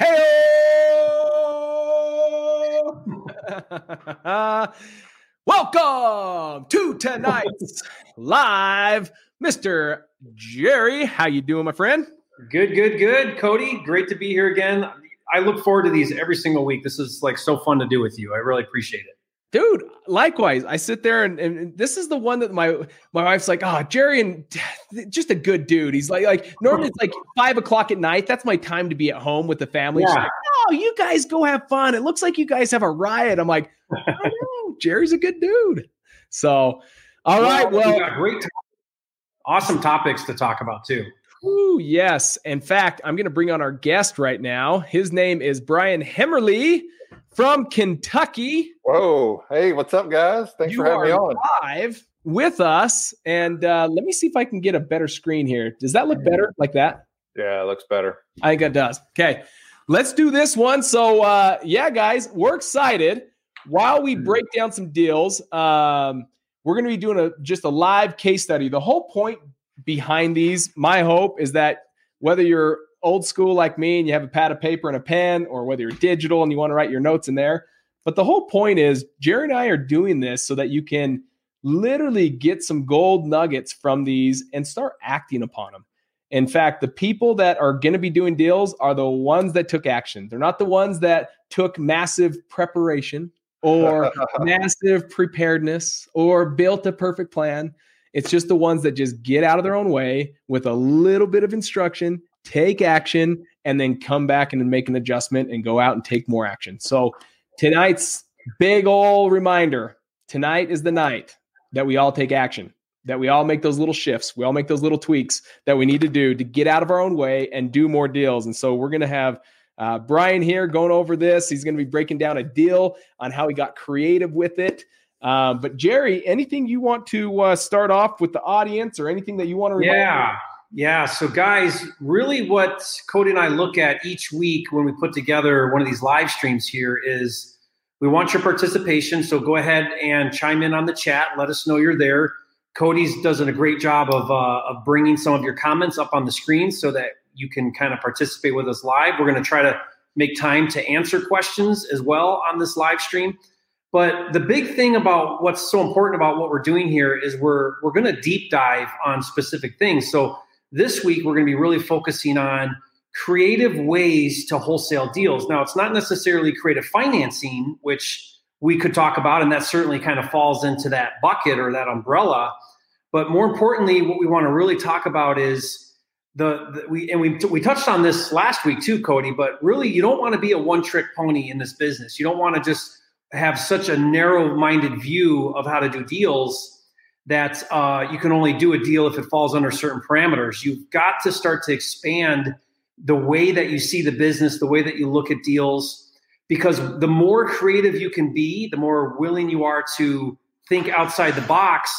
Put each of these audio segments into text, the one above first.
Hey! Welcome to tonight's live, Mr. Jerry. How you doing, my friend? Good, good, good. Cody, great to be here again. I look forward to these every single week. This is like so fun to do with you. I really appreciate it. Dude, likewise. I sit there and, and this is the one that my my wife's like, oh, Jerry and just a good dude. He's like, like normally it's like five o'clock at night. That's my time to be at home with the family. Yeah. Like, oh, you guys go have fun. It looks like you guys have a riot. I'm like, oh, Jerry's a good dude. So, all right. Well, well great, awesome topics to talk about too. Ooh, yes. In fact, I'm going to bring on our guest right now. His name is Brian Hemmerly from Kentucky. Whoa. Hey, what's up, guys? Thanks you for having me on. Live with us. And uh, let me see if I can get a better screen here. Does that look better like that? Yeah, it looks better. I think it does. Okay. Let's do this one. So, uh, yeah, guys, we're excited. While we break down some deals, um, we're going to be doing a just a live case study. The whole point behind these, my hope is that whether you're old school like me and you have a pad of paper and a pen, or whether you're digital and you want to write your notes in there. But the whole point is, Jerry and I are doing this so that you can literally get some gold nuggets from these and start acting upon them. In fact, the people that are going to be doing deals are the ones that took action. They're not the ones that took massive preparation or massive preparedness or built a perfect plan. It's just the ones that just get out of their own way with a little bit of instruction take action, and then come back and make an adjustment and go out and take more action. So tonight's big old reminder tonight is the night that we all take action, that we all make those little shifts, we all make those little tweaks that we need to do to get out of our own way and do more deals. And so we're going to have uh, Brian here going over this. He's going to be breaking down a deal on how he got creative with it. Um, but Jerry, anything you want to uh, start off with the audience or anything that you want to? Yeah, yeah. So, guys, really what Cody and I look at each week when we put together one of these live streams here is we want your participation. So, go ahead and chime in on the chat. Let us know you're there. Cody's does a great job of, uh, of bringing some of your comments up on the screen so that you can kind of participate with us live. We're going to try to make time to answer questions as well on this live stream. But the big thing about what's so important about what we're doing here is we're we're going to deep dive on specific things. So this week, we're going to be really focusing on creative ways to wholesale deals. Now, it's not necessarily creative financing, which we could talk about, and that certainly kind of falls into that bucket or that umbrella. But more importantly, what we want to really talk about is the, the we and we we touched on this last week too, Cody. But really, you don't want to be a one trick pony in this business. You don't want to just have such a narrow minded view of how to do deals that uh, you can only do a deal if it falls under certain parameters. You've got to start to expand the way that you see the business, the way that you look at deals, because the more creative you can be, the more willing you are to think outside the box,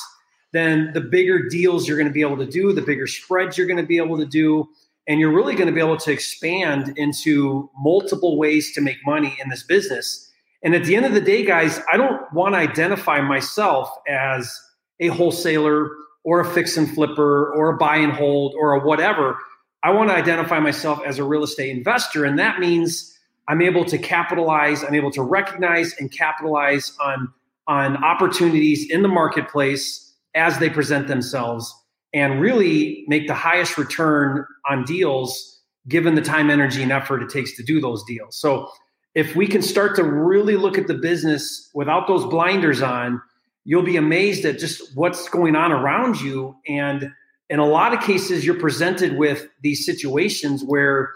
then the bigger deals you're going to be able to do, the bigger spreads you're going to be able to do. And you're really going to be able to expand into multiple ways to make money in this business. And at the end of the day, guys, I don't want to identify myself as a wholesaler or a fix and flipper or a buy and hold or a whatever. I want to identify myself as a real estate investor. And that means I'm able to capitalize, I'm able to recognize and capitalize on, on opportunities in the marketplace as they present themselves and really make the highest return on deals given the time, energy, and effort it takes to do those deals. So if we can start to really look at the business without those blinders on, you'll be amazed at just what's going on around you. And in a lot of cases, you're presented with these situations where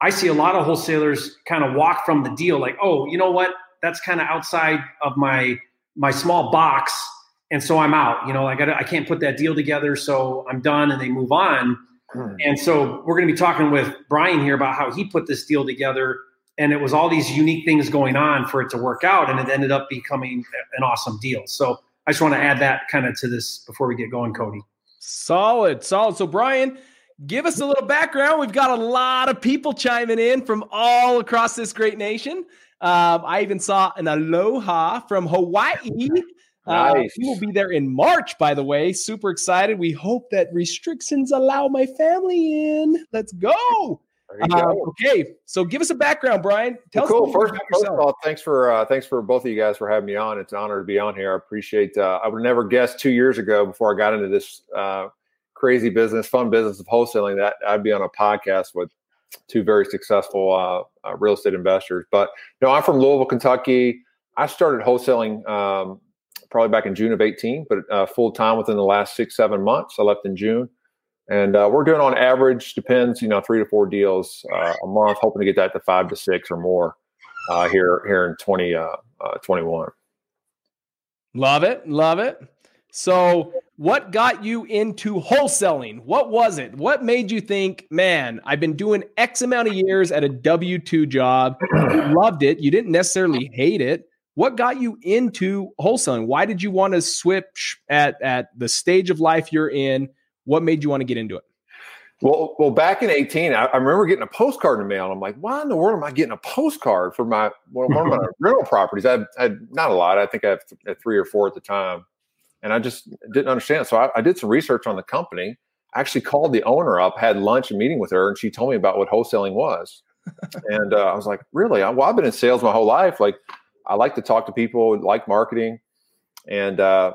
I see a lot of wholesalers kind of walk from the deal like, oh, you know what? That's kind of outside of my my small box, and so I'm out. You know, like I, I can't put that deal together, so I'm done, and they move on. Hmm. And so we're going to be talking with Brian here about how he put this deal together, and it was all these unique things going on for it to work out, and it ended up becoming an awesome deal. So I just want to add that kind of to this before we get going, Cody. Solid, solid. So, Brian, give us a little background. We've got a lot of people chiming in from all across this great nation. Um, I even saw an aloha from Hawaii. Uh, nice. Uh, we will be there in March, by the way. Super excited. We hope that restrictions allow my family in. Let's go. Uh, okay, so give us a background, Brian. Tell well, cool. First, first of all, thanks for uh, thanks for both of you guys for having me on. It's an honor to be on here. I appreciate. Uh, I would never guess two years ago before I got into this uh, crazy business, fun business of wholesaling that I'd be on a podcast with two very successful uh, uh, real estate investors. But no, I'm from Louisville, Kentucky. I started wholesaling um, probably back in June of 18, but uh, full time within the last six, seven months. I left in June. And uh, we're doing on average, depends, you know, three to four deals uh, a month, hoping to get that to five to six or more uh, here here in 2021. love it. Love it. So, what got you into wholesaling? What was it? What made you think, man, I've been doing X amount of years at a W 2 job. You loved it. You didn't necessarily hate it. What got you into wholesaling? Why did you want to switch at, at the stage of life you're in? What made you want to get into it? Well, well, back in 18, I, I, remember getting a postcard in the mail. And I'm like, why in the world am I getting a postcard for my one of my rental properties? I had, I not a lot. I think I had three or four at the time and I just didn't understand. So I, I, did some research on the company. I actually called the owner up, had lunch and meeting with her, and she told me about what wholesaling was. and uh, I was like, really? I, well, I've been in sales my whole life. Like, I like to talk to people, like marketing, and uh,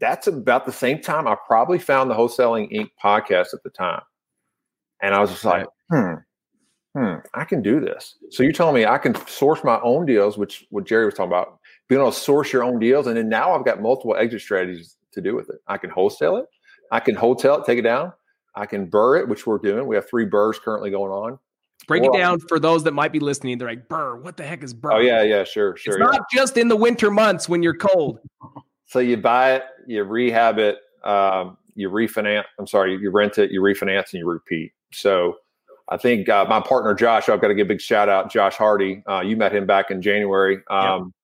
that's about the same time I probably found the Wholesaling Inc. podcast at the time. And I was just like, hmm, hmm, I can do this. So you're telling me I can source my own deals, which what Jerry was talking about, being able to source your own deals. And then now I've got multiple exit strategies to do with it. I can wholesale it, I can wholetail it, take it down, I can BRRRR it, which we're doing. We have three BRRRRs currently going on. Break or it down for those that might be listening. They're like, BRRRR, what the heck is BRRRR? Oh, yeah, yeah, sure, sure. It's yeah. not just in the winter months when you're cold. So you buy it, you rehab it, um, you refinance. I'm sorry, you rent it, you refinance, and you repeat. So I think uh, my partner Josh, I've got to give a big shout out, Josh Hardy. Uh, you met him back in January. Um,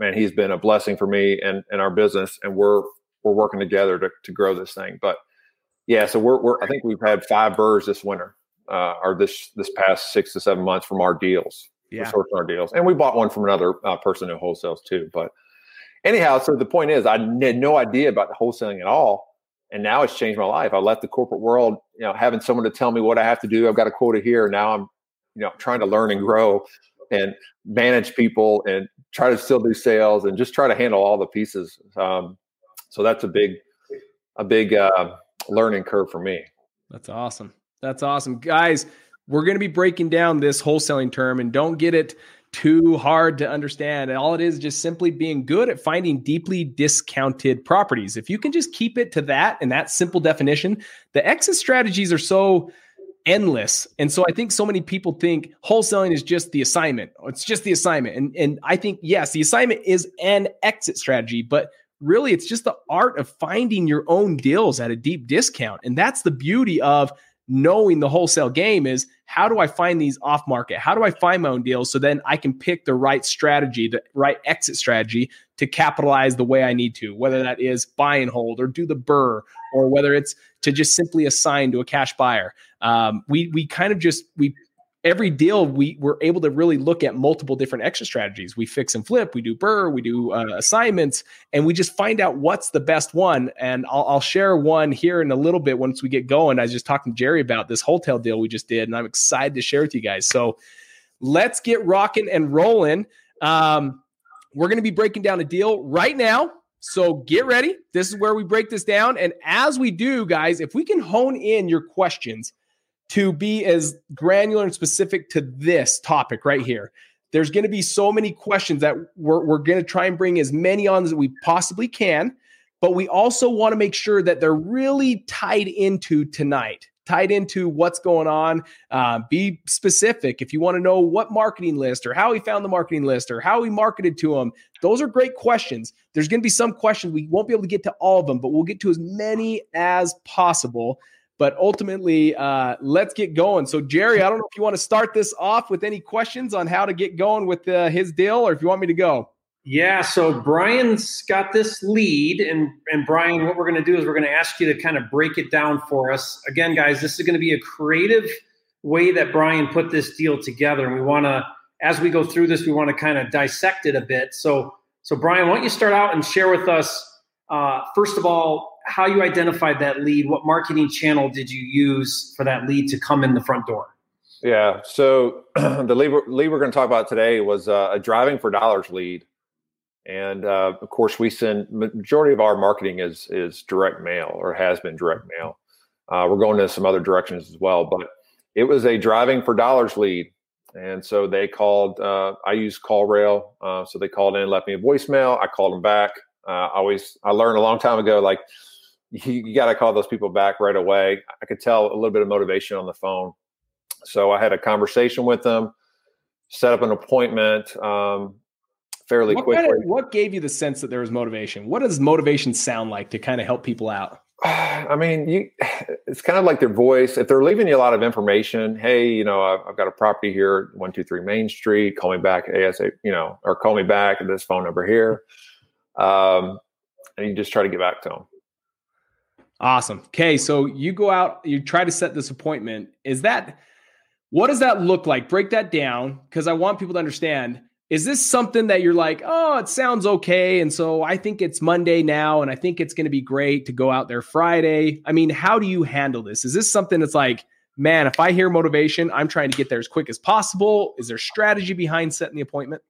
man, he's been a blessing for me and, and our business, and we're we're working together to, to grow this thing. But yeah, so we're, we're I think we've had five BRRRRs this winter, uh, or this this past six to seven months from our deals, yeah, sourcing our deals, and we bought one from another uh, person who wholesales too. But anyhow, so the point is, I had no idea about wholesaling at all. And now it's changed my life. I left the corporate world, you know, having someone to tell me what I have to do. I've got a quota here. Now I'm, you know, trying to learn and grow and manage people and try to still do sales and just try to handle all the pieces. Um, so that's a big, a big uh, learning curve for me. That's awesome. That's awesome, guys. We're going to be breaking down this wholesaling term, and don't get it too hard to understand. And all it is just simply being good at finding deeply discounted properties. If you can just keep it to that and that simple definition, the exit strategies are so endless. And so I think so many people think wholesaling is just the assignment. It's just the assignment. And and I think yes, the assignment is an exit strategy, but really it's just the art of finding your own deals at a deep discount. And that's the beauty of knowing the wholesale game is how do I find these off market? How do I find my own deals so then I can pick the right strategy, the right exit strategy to capitalize the way I need to, whether that is buy and hold or do the BRRRR, or whether it's to just simply assign to a cash buyer. Um, we we kind of just we every deal we were able to really look at multiple different extra strategies. We fix and flip, we do BRRRR, we do uh, assignments, and we just find out what's the best one. And I'll, I'll, share one here in a little bit once we get going. I was just talking to Jerry about this wholetail deal we just did, and I'm excited to share with you guys. So let's get rocking and rolling. Um, we're going to be breaking down a deal right now. So get ready. This is where we break this down. And as we do, guys, if we can hone in your questions to be as granular and specific to this topic right here. There's going to be so many questions that we're, we're going to try and bring as many on as we possibly can, but we also want to make sure that they're really tied into tonight tied into what's going on. Uh, be specific. If you want to know what marketing list or how he found the marketing list or how he marketed to them, those are great questions. There's going to be some questions we won't be able to get to all of them, but we'll get to as many as possible. But ultimately, uh, let's get going. So, Jerry, I don't know if you want to start this off with any questions on how to get going with uh, his deal, or if you want me to go. Yeah, so Brian's got this lead, and and Brian, what we're going to do is we're going to ask you to kind of break it down for us. Again, guys, this is going to be a creative way that Brian put this deal together, and we want to, as we go through this, we want to kind of dissect it a bit. So, so Brian, why don't you start out and share with us, uh, first of all, how you identified that lead. What marketing channel did you use for that lead to come in the front door? Yeah. So the lead, lead we're going to talk about today was uh, a driving for dollars lead, and uh, of course we send majority of our marketing is is direct mail or has been direct mail. Uh, we're going to some other directions as well, but it was a driving for dollars lead, and so they called. Uh, I use CallRail, uh, so they called in, left me a voicemail. I called them back. Uh, always I learned a long time ago like you, you got to call those people back right away. I could tell a little bit of motivation on the phone so I had a conversation with them, set up an appointment um, fairly what quickly. Kind of, what gave you the sense that there was motivation? What does motivation sound like to kind of help people out? I mean, you, it's kind of like their voice. If they're leaving you a lot of information, hey, you know, I've, I've got a property here, one two three Main Street. Call me back ASA, you know, or call me back at this phone number here. Um, and you just try to get back to them. Awesome. Okay, so you go out, you try to set this appointment. Is that what does that look like? Break that down because I want people to understand. Is this something that you're like, oh, it sounds okay. And so I think it's Monday now, and I think it's going to be great to go out there Friday. I mean, how do you handle this? Is this something that's like, man, if I hear motivation, I'm trying to get there as quick as possible? Is there strategy behind setting the appointment?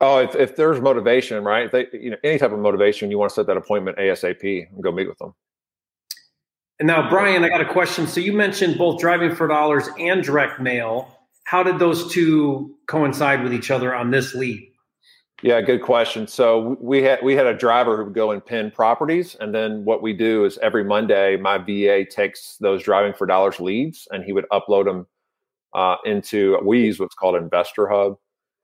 Oh, if, if there's motivation, right? They, you know, any type of motivation, you want to set that appointment ASAP and go meet with them. And now, Brian, I got a question. So you mentioned both driving for dollars and direct mail. How did those two coincide with each other on this lead? Yeah, good question. So we had we had a driver who would go and pin properties, and then what we do is every Monday, my VA takes those driving for dollars leads, and he would upload them uh, into we use what's called Investor Hub.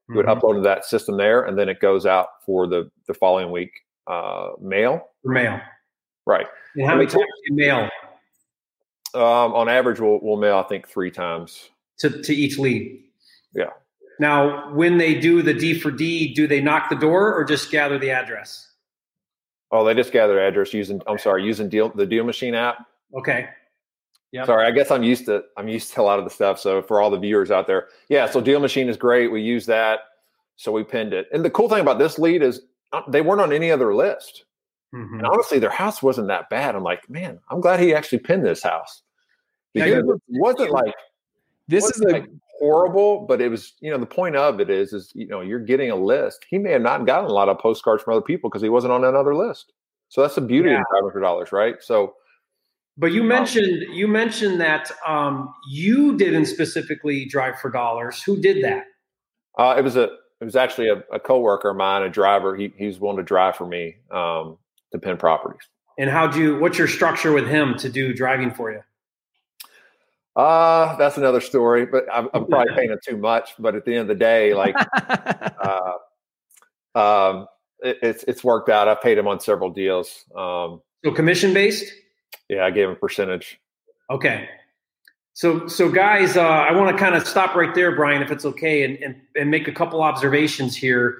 He would mm-hmm. upload to that system there, and then it goes out for the the following week uh, mail. For mail, right? And how many times do you mail? Um, on average, we'll, we'll mail, I think, three times to, to each lead. Yeah. Now, when they do the D for D, do they knock the door or just gather the address? Oh, they just gather address using. I'm sorry, using deal the Deal Machine app. Okay. Yeah. Sorry, I guess I'm used to I'm used to a lot of the stuff. So for all the viewers out there, yeah. So Deal Machine is great. We use that, so we pinned it. And the cool thing about this lead is uh, they weren't on any other list. Mm-hmm. And honestly, their house wasn't that bad. I'm like, man, I'm glad he actually pinned this house because it wasn't like this is a, like horrible, but it was, you know, the point of it is, is you know, you're getting a list. He may have not gotten a lot of postcards from other people because he wasn't on another list. So that's the beauty yeah. of driving for dollars, right? So, but you um, mentioned you mentioned that um, you didn't specifically drive for dollars. Who did that? Uh, it was a it was actually a, a coworker of mine, a driver. He he's willing to drive for me um, to pin properties. And how do you? What's your structure with him to do driving for you? Uh, that's another story, but I'm, I'm probably paying it too much. But at the end of the day, like, uh, um, it, it's it's worked out. I've paid him on several deals. Um, so commission based. Yeah, I gave him a percentage. Okay. So so guys, uh, I want to kind of stop right there, Brian, if it's okay, and, and and make a couple observations here.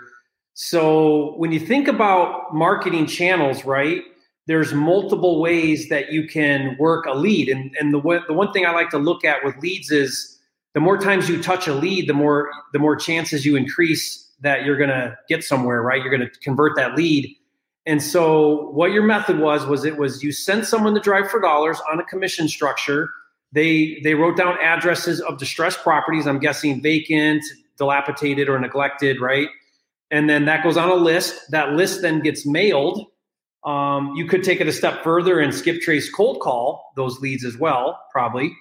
So when you think about marketing channels, right? there's multiple ways that you can work a lead. And, and the, the one thing I like to look at with leads is the more times you touch a lead, the more the more chances you increase that you're to get somewhere, right? You're to convert that lead. And so what your method was was it was you sent someone to drive for dollars on a commission structure. They they wrote down addresses of distressed properties. I'm guessing vacant, dilapidated, or neglected, right? And then that goes on a list. That list then gets mailed um, you could take it a step further and skip trace cold call those leads as well, probably.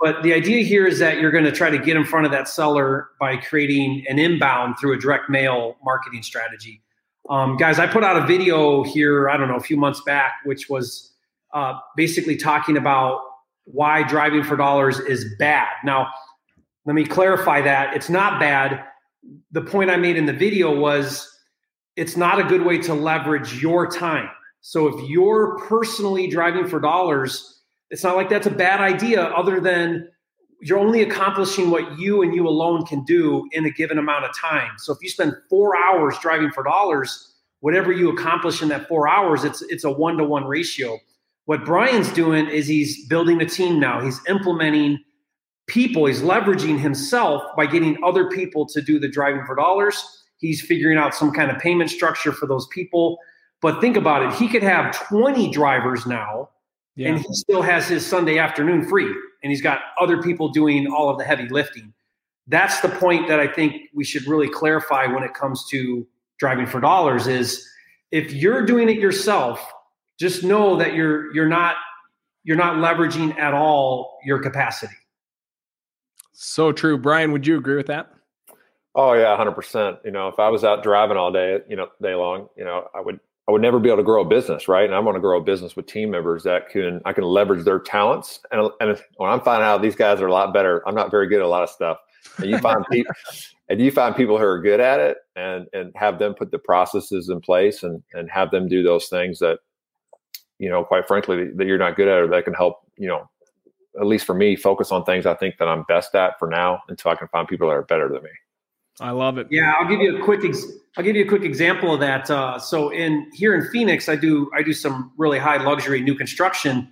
But the idea here is that you're going to try to get in front of that seller by creating an inbound through a direct mail marketing strategy. Um, guys, I put out a video here, I don't know, a few months back, which was uh, basically talking about why driving for dollars is bad. Now, let me clarify that it's not bad. The point I made in the video was it's not a good way to leverage your time. So if you're personally driving for dollars, it's not like that's a bad idea, other than you're only accomplishing what you and you alone can do in a given amount of time. So if you spend four hours driving for dollars, whatever you accomplish in that four hours, it's it's a one to one ratio. What Brian's doing is he's building a team now. He's implementing people. He's leveraging himself by getting other people to do the driving for dollars He's figuring out some kind of payment structure for those people. But think about it. He could have 20 drivers now, yeah. and he still has his Sunday afternoon free. And he's got other people doing all of the heavy lifting. that's the point that I think we should really clarify when it comes to driving for dollars is if you're doing it yourself, just know that you're you're not you're not leveraging at all your capacity. So true. Brian, would you agree with that? Oh yeah, hundred percent. You know, if I was out driving all day, you know, day long, you know, I would I would never be able to grow a business, right? And I want to grow a business with team members that can I can leverage their talents. And and when I'm finding out these guys are a lot better, I'm not very good at a lot of stuff. And you find people and you find people who are good at it and and have them put the processes in place and and have them do those things that you know, quite frankly, that you're not good at or that can help, you know, at least for me, focus on things I think that I'm best at for now until I can find people that are better than me. I love it. Yeah, I'll give you a quick. Ex- I'll give you a quick example of that. Uh, so in here in Phoenix, I do I do some really high luxury new construction,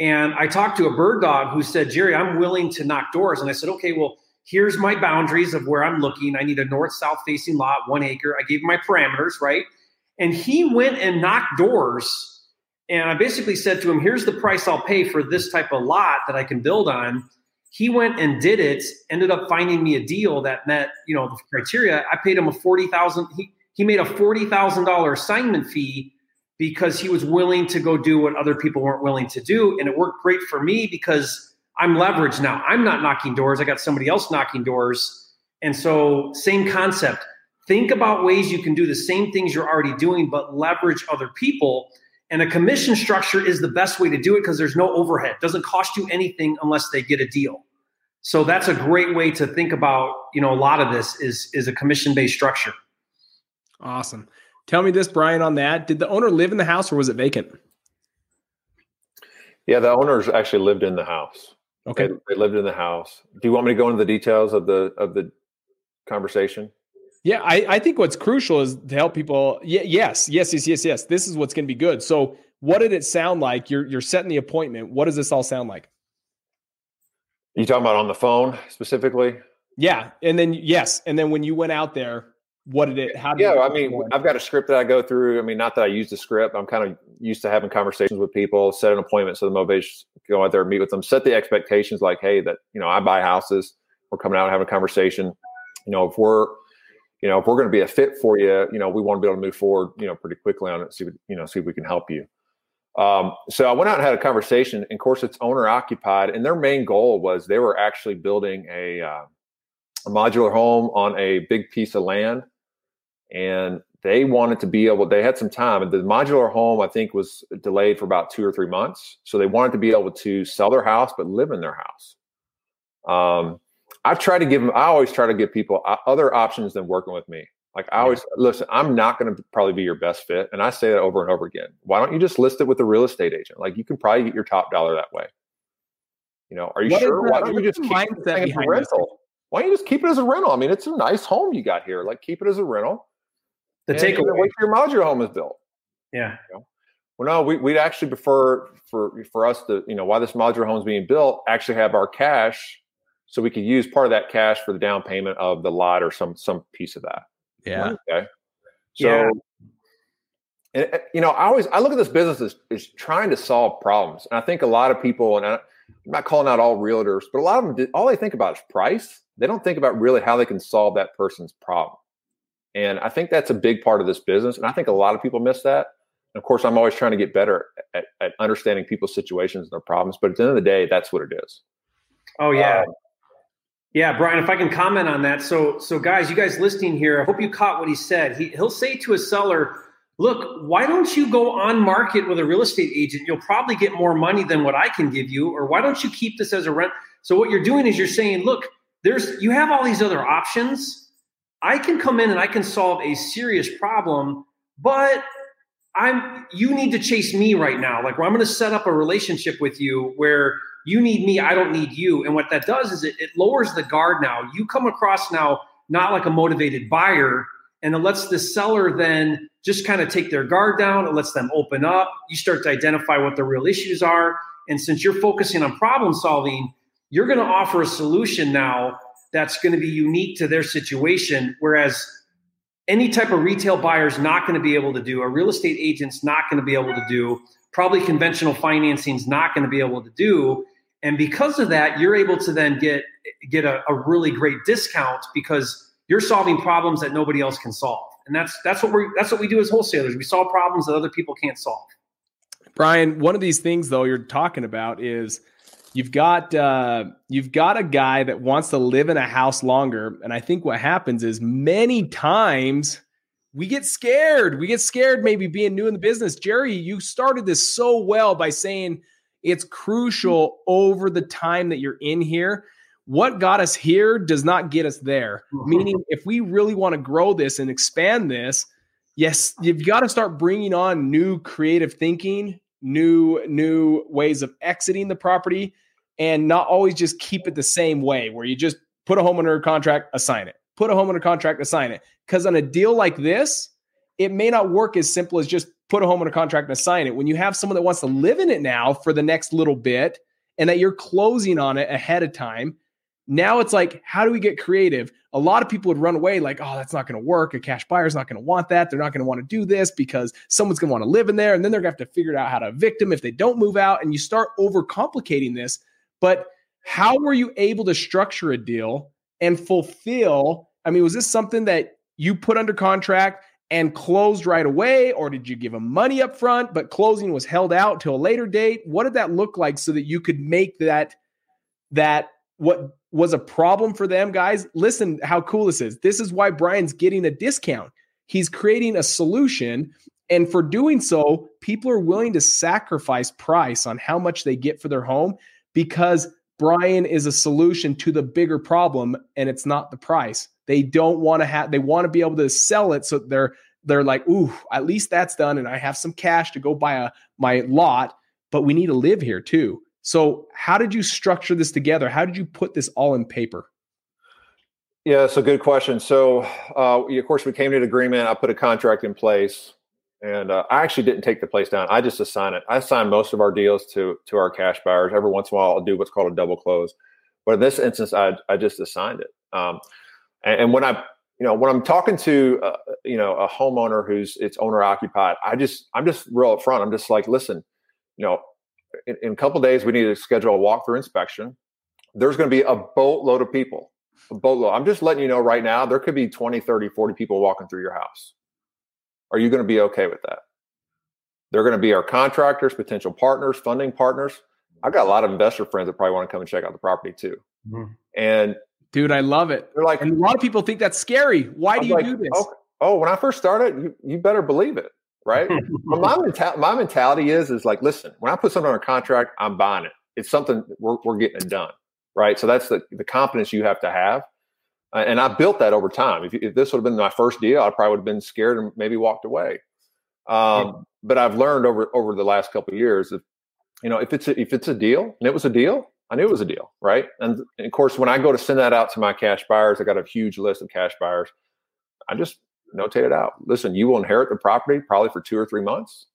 and I talked to a bird dog who said, "Jerry, I'm willing to knock doors." And I said, "Okay, well, here's my boundaries of where I'm looking. I need a north south facing lot, one acre. I gave him my parameters, right?" And he went and knocked doors. And I basically said to him, "Here's the price I'll pay for this type of lot that I can build on." he went and did it ended up finding me a deal that met you know the criteria. I paid him a 40000 he, he made a $40000 assignment fee because he was willing to go do what other people weren't willing to do. And it worked great for me because i'm leveraged now. I'm not knocking doors. I got somebody else knocking doors. And so same concept. Think about ways you can do the same things you're already doing but leverage other people and a commission structure is the best way to do it because there's no overhead. It doesn't cost you anything unless they get a deal. So that's a great way to think about, you know, a lot of this is is a commission-based structure. Awesome. Tell me this, Brian, on that. Did the owner live in the house or was it vacant? Yeah, the owners actually lived in the house. Okay. They, they lived in the house. Do you want me to go into the details of the of the conversation? Yeah, I, I think what's crucial is to help people. Yeah, yes, yes, yes, yes, yes. This is what's going to be good. So, what did it sound like? You're you're setting the appointment. What does this all sound like? You talking about on the phone specifically? Yeah, and then yes, and then when you went out there, what did it? How did yeah, I mean, I've got a script that I go through. I mean, not that I use the script. I'm kind of used to having conversations with people, set an appointment so the motivation go out there, meet with them, set the expectations. Like, hey, that you know, I buy houses. We're coming out and having a conversation. You know, if we're you know, if we're going to be a fit for you, you know, we want to be able to move forward, you know, pretty quickly on it. See, you know, see if we can help you. Um, so I went out and had a conversation. And of course, it's owner occupied, and their main goal was they were actually building a, uh, a modular home on a big piece of land, and they wanted to be able. They had some time, and the modular home I think was delayed for about two or three months. So they wanted to be able to sell their house but live in their house. Um, I try to give them. I always try to give people uh, other options than working with me. Like I always listen. I'm not going to probably be your best fit, and I say that over and over again. Why don't you just list it with a real estate agent? Like you can probably get your top dollar that way. You know, are you What sure? the- Why don't you just keep it as a rental? Why don't you just keep it as a rental? I mean, it's a nice home you got here. Like keep it as a rental. The takeaway. wait your modular home is built. Yeah. Well, no, we, we'd actually prefer for for us to, you know, while this modular home is being built, actually have our cash, so we could use part of that cash for the down payment of the lot or some some piece of that. Yeah. Okay. So, Yeah. and, you know, I always I look at this business as, as trying to solve problems, and I think a lot of people, and I, I'm not calling out all realtors, but a lot of them, all they think about is price. They don't think about really how they can solve that person's problem. And I think that's a big part of this business, and I think a lot of people miss that. And of course, I'm always trying to get better at, at understanding people's situations and their problems. But at the end of the day, that's what it is. Oh yeah. Um, Yeah, Brian, if I can comment on that. So so guys, you guys listening here, I hope you caught what he said. He he'll say to a seller, "Look, why don't you go on market with a real estate agent? You'll probably get more money than what I can give you, or why don't you keep this as a rent?" So what you're doing is you're saying, "Look, there's you have all these other options. I can come in and I can solve a serious problem, but I'm you need to chase me right now. Like, well, I'm going to set up a relationship with you where you need me, I don't need you. And what that does is it, it lowers the guard now. You come across now not like a motivated buyer, and it lets the seller then just kind of take their guard down. It lets them open up. You start to identify what the real issues are. And since you're focusing on problem solving, you're going to offer a solution now that's going to be unique to their situation. Whereas any type of retail buyer is not going to be able to do, a real estate agent's not going to be able to do, probably conventional financing is not going to be able to do. And because of that, you're able to then get get a, a really great discount because you're solving problems that nobody else can solve. And that's that's what we that's what we do as wholesalers. We solve problems that other people can't solve. Brian, one of these things though you're talking about is you've got uh, you've got a guy that wants to live in a house longer, and I think what happens is many times we get scared. We get scared maybe being new in the business. Jerry, you started this so well by saying it's crucial over the time that you're in here. What got us here does not get us there. Mm-hmm. Meaning, if we really want to grow this and expand this, yes, you've got to start bringing on new creative thinking, new new ways of exiting the property, and not always just keep it the same way, where you just put a home under contract, assign it, put a home under contract, assign it. Because on a deal like this, it may not work as simple as just put a home under contract and assign it. When you have someone that wants to live in it now for the next little bit and that you're closing on it ahead of time, now it's like, how do we get creative? A lot of people would run away like, oh, that's not going to work. A cash buyer's not going to want that. They're not going to want to do this because someone's going to want to live in there. And then they're going to have to figure out how to evict them if they don't move out. And you start overcomplicating this. But how were you able to structure a deal and fulfill? I mean, was this something that you put under contract and closed right away or did you give them money up front? But closing was held out till a later date. What did that look like so that you could make that that what was a problem for them guys? Listen how cool this is. This is why brian's getting a discount. He's creating a solution and for doing so people are willing to sacrifice price on how much they get for their home because brian is a solution to the bigger problem and it's not the price they don't want to have they want to be able to sell it so they're they're like, "Ooh, at least that's done and I have some cash to go buy a my lot, but we need to live here too." So, how did you structure this together? How did you put this all in paper? Yeah, it's a good question. So, uh, of course, we came to an agreement. I put a contract in place, and uh, I actually didn't take the place down. I just assign it. I assign most of our deals to to our cash buyers. Every once in a while, I'll do what's called a double close, but in this instance, I I just assigned it. Um, and, and when I, you know, when I'm talking to, uh, you know, a homeowner who's it's owner occupied, I just, I'm just real upfront. I'm just like, listen, you know, in, in a couple days we need to schedule a walkthrough inspection. There's going to be a boatload of people, a boatload. I'm just letting you know right now, there could be 20, 30, 40 people walking through your house. Are you going to be okay with that? They're going to be our contractors, potential partners, funding partners. I've got a lot of investor friends that probably want to come and check out the property too. Mm-hmm. And Dude, I love it. They're like, and a lot of people think that's scary. Why do you like, do this? Oh, oh, when I first started, you, you better believe it, right? my, menta- my mentality is is like, listen, when I put something on a contract, I'm buying it. It's something we're, we're getting it done, right? So that's the the confidence you have to have, uh, and I built that over time. If, if this would have been my first deal, I probably would have been scared and maybe walked away. Um. But I've learned over over the last couple of years, if you know, if it's a, if it's a deal and it was a deal, I knew it was a deal, right? And, and of course, when I go to send that out to my cash buyers, I got a huge list of cash buyers. I just notate it out. Listen, you will inherit the property probably for two or three months.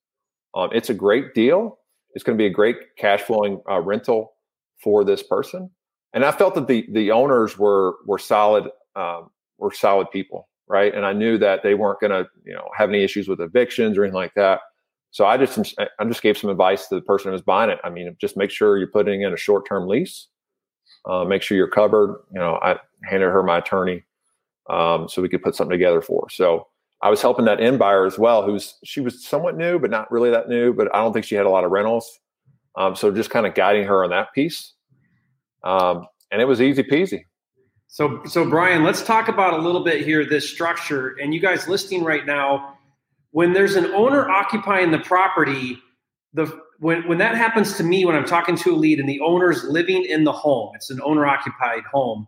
Um, it's a great deal. It's going to be a great cash flowing uh, rental for this person. And I felt that the the owners were were solid um, were solid people, right? And I knew that they weren't going to you know have any issues with evictions or anything like that. So I just I just gave some advice to the person who was buying it. I mean, just make sure you're putting in a short term lease. Uh, make sure you're covered. You know, I handed her my attorney um, so we could put something together for her. So I was helping that end buyer as well, who's she was somewhat new, but not really that new. But I don't think she had a lot of rentals. Um, so just kind of guiding her on that piece, um, and it was easy peasy. So, so Brian, let's talk about a little bit here this structure. And you guys listing right now when there's an owner occupying the property, the when when that happens to me when I'm talking to a lead and the owner's living in the home, it's an owner occupied home.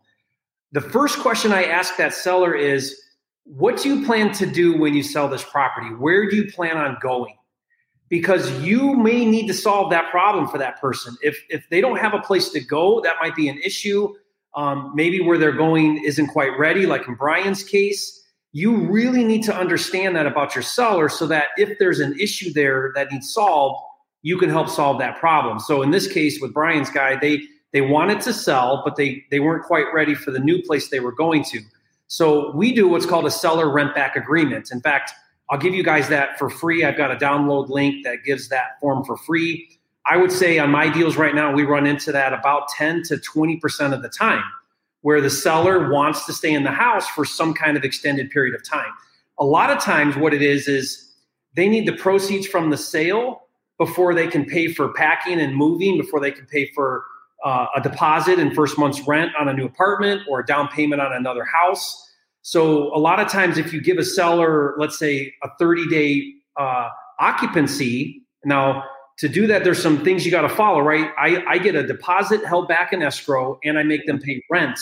The first question I ask that seller is, what do you plan to do when you sell this property? Where do you plan on going? Because you may need to solve that problem for that person. If if they don't have a place to go, that might be an issue. Um, maybe where they're going isn't quite ready, like in Brian's case you really need to understand that about your seller so that if there's an issue there that needs solved, you can help solve that problem. So in this case with Brian's guy, they they wanted to sell, but they they weren't quite ready for the new place they were going to. So we do what's called a seller rent back agreement. In fact, I'll give you guys that for free. I've got a download link that gives that form for free. I would say on my deals right now, we run into that about 10 to 20% of the time where the seller wants to stay in the house for some kind of extended period of time. A lot of times, what it is, is they need the proceeds from the sale before they can pay for packing and moving, before they can pay for uh, a deposit and first month's rent on a new apartment or a down payment on another house. So, a lot of times, if you give a seller, let's say, a 30 day uh, occupancy, now to do that, there's some things you got to follow, right? I, I get a deposit held back in escrow and I make them pay rent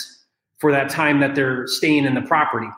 for that time that they're staying in the property.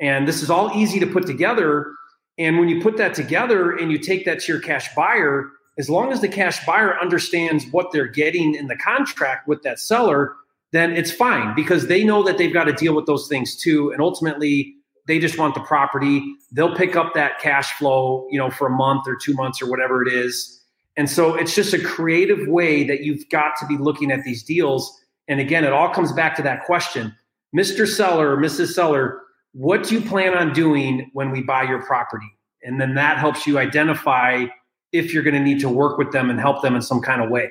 And this is all easy to put together. And when you put that together and you take that to your cash buyer, as long as the cash buyer understands what they're getting in the contract with that seller, then it's fine because they know that they've got to deal with those things too. And ultimately, they just want the property. They'll pick up that cash flow, you know, for a month or two months or whatever it is and so it's just a creative way that you've got to be looking at these deals. And again, it all comes back to that question Mr. Seller, Mrs. Seller, what do you plan on doing when we buy your property? And then that helps you identify if you're going to need to work with them and help them in some kind of way.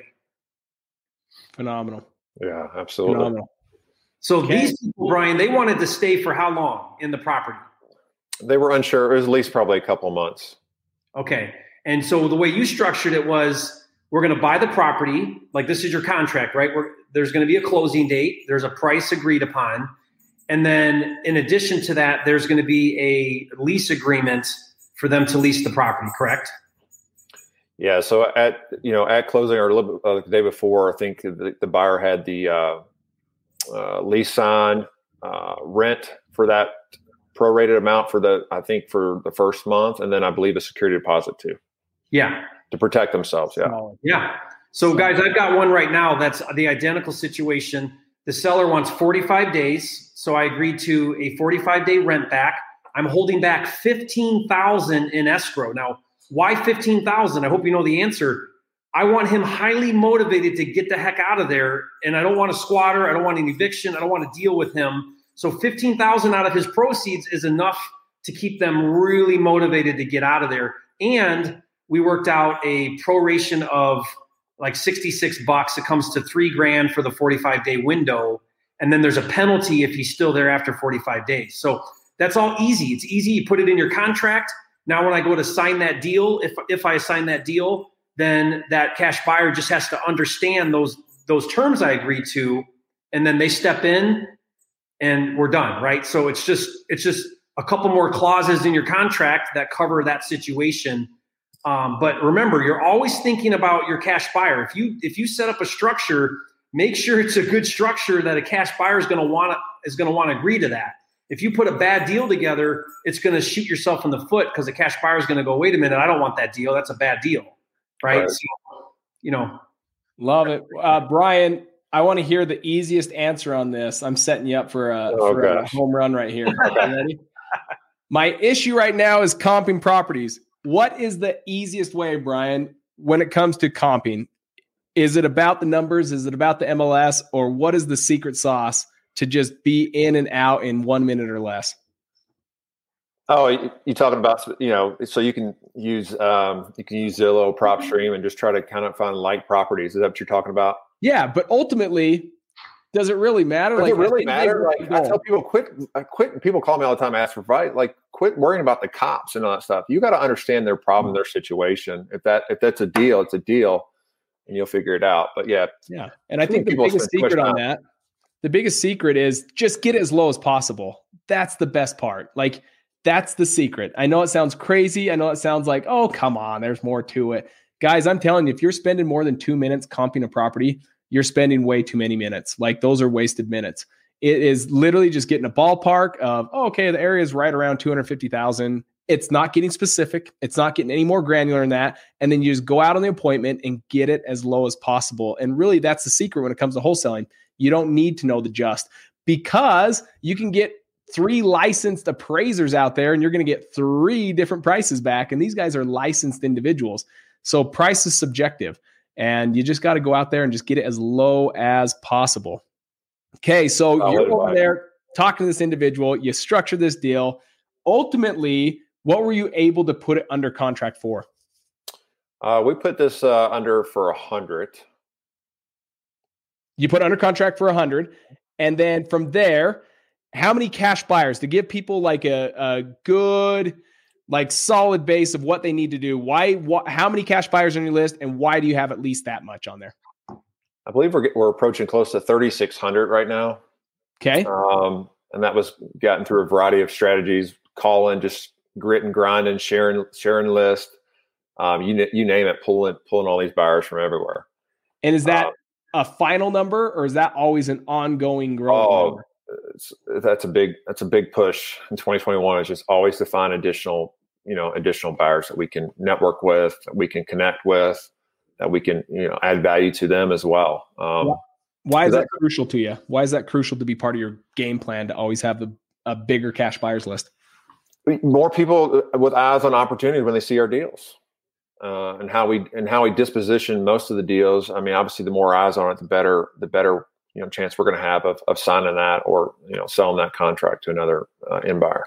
Phenomenal. Yeah, absolutely. Phenomenal. So okay. these people, Brian, they wanted to stay for how long in the property? They were unsure. It was at least probably a couple months. Okay. And so the way you structured it was we're going to buy the property. Like this is your contract, right? We're, there's going to be a closing date. There's a price agreed upon. And then in addition to that, there's going to be a lease agreement for them to lease the property, correct? Yeah. So at, you know, at closing or a little bit, uh, the day before, I think the, the buyer had the uh, uh, lease signed, uh, rent for that prorated amount for the, I think for the first month. And then I believe a security deposit too. Yeah. To protect themselves. Yeah. Yeah. So, guys, I've got one right now that's the identical situation. The seller wants 45 days. So I agreed to a 45 day rent back. I'm holding back 15,000 in escrow. Now, why 15,000? I hope you know the answer. I want him highly motivated to get the heck out of there. And I don't want a squatter. I don't want an eviction. I don't want to deal with him. So 15,000 out of his proceeds is enough to keep them really motivated to get out of there. And we worked out a proration of like 66 bucks. It comes to three grand for the 45 day window. And then there's a penalty if he's still there after 45 days. So that's all easy. It's easy. You put it in your contract. Now, when I go to sign that deal, if, if I sign that deal, then that cash buyer just has to understand those, those terms I agreed to. And then they step in and we're done. Right. So it's just, it's just a couple more clauses in your contract that cover that situation um, but remember, you're always thinking about your cash buyer. If you if you set up a structure, make sure it's a good structure that a cash buyer is going to want to is going to want to agree to that. If you put a bad deal together, it's going to shoot yourself in the foot because the cash buyer is going to go, wait a minute, I don't want that deal. That's a bad deal, right? right. So, you know, love it, uh, Brian. I want to hear the easiest answer on this. I'm setting you up for a, oh, for a home run right here. My issue right now is comping properties. What is the easiest way, Brian, when it comes to comping? Is it about the numbers? Is it about the MLS? Or what is the secret sauce to just be in and out in one minute or less? Oh, you're talking about you know, so you can use um, you can use Zillow, PropStream, and just try to kind of find like properties. Is that what you're talking about? Yeah, but ultimately, does it really matter? Does like, it really matter? Like, I tell people, quit, uh, quit. People call me all the time, ask for advice. Like, quit worrying about the comps and all that stuff. You got to understand their problem, their situation. If that if that's a deal, it's a deal, and you'll figure it out. But yeah, yeah. And I think the biggest secret on that, the biggest secret is just get it as low as possible. That's the best part. Like, that's the secret. I know it sounds crazy. I know it sounds like, oh, come on, there's more to it, guys. I'm telling you, if you're spending more than two minutes comping a property you're spending way too many minutes. Like those are wasted minutes. It is literally just getting a ballpark of, oh, okay, the area is right around 250,000. It's not getting specific. It's not getting any more granular than that. And then you just go out on the appointment and get it as low as possible. And really, that's the secret when it comes to wholesaling. You don't need to know the just because you can get three licensed appraisers out there and you're going to get three different prices back. And these guys are licensed individuals. So price is subjective. And you just got to go out there and just get it as low as possible. Okay, so Solid you're over there talking to this individual, you structure this deal. Ultimately, what were you able to put it under contract for? Uh, we put this uh, under for a hundred. You put under contract for a hundred, and then from there, how many cash buyers to give people like a, a good, like solid base of what they need to do? Why? What? How many cash buyers on your list, and why do you have at least that much on there? I believe we're we're approaching close to thirty six hundred right now. Okay. Um, and that was gotten through a variety of strategies, calling, just grit and grind and sharing sharing list. Um, you you name it, pulling pulling all these buyers from everywhere. And is that uh, a final number, or is that always an ongoing growth? Oh, that's a big that's a big push in 2021. Is just always to find additional you know additional buyers that we can network with, that we can connect with, that we can you know add value to them as well. Um, Why is that, that crucial to you? Why is that crucial to be part of your game plan to always have the, a bigger cash buyers list? More people uh, with eyes on opportunity when they see our deals. Uh, and how we and how we disposition most of the deals. I mean, obviously, the more eyes on it, the better the better you know chance we're going to have of, of signing that or you know selling that contract to another uh, end buyer.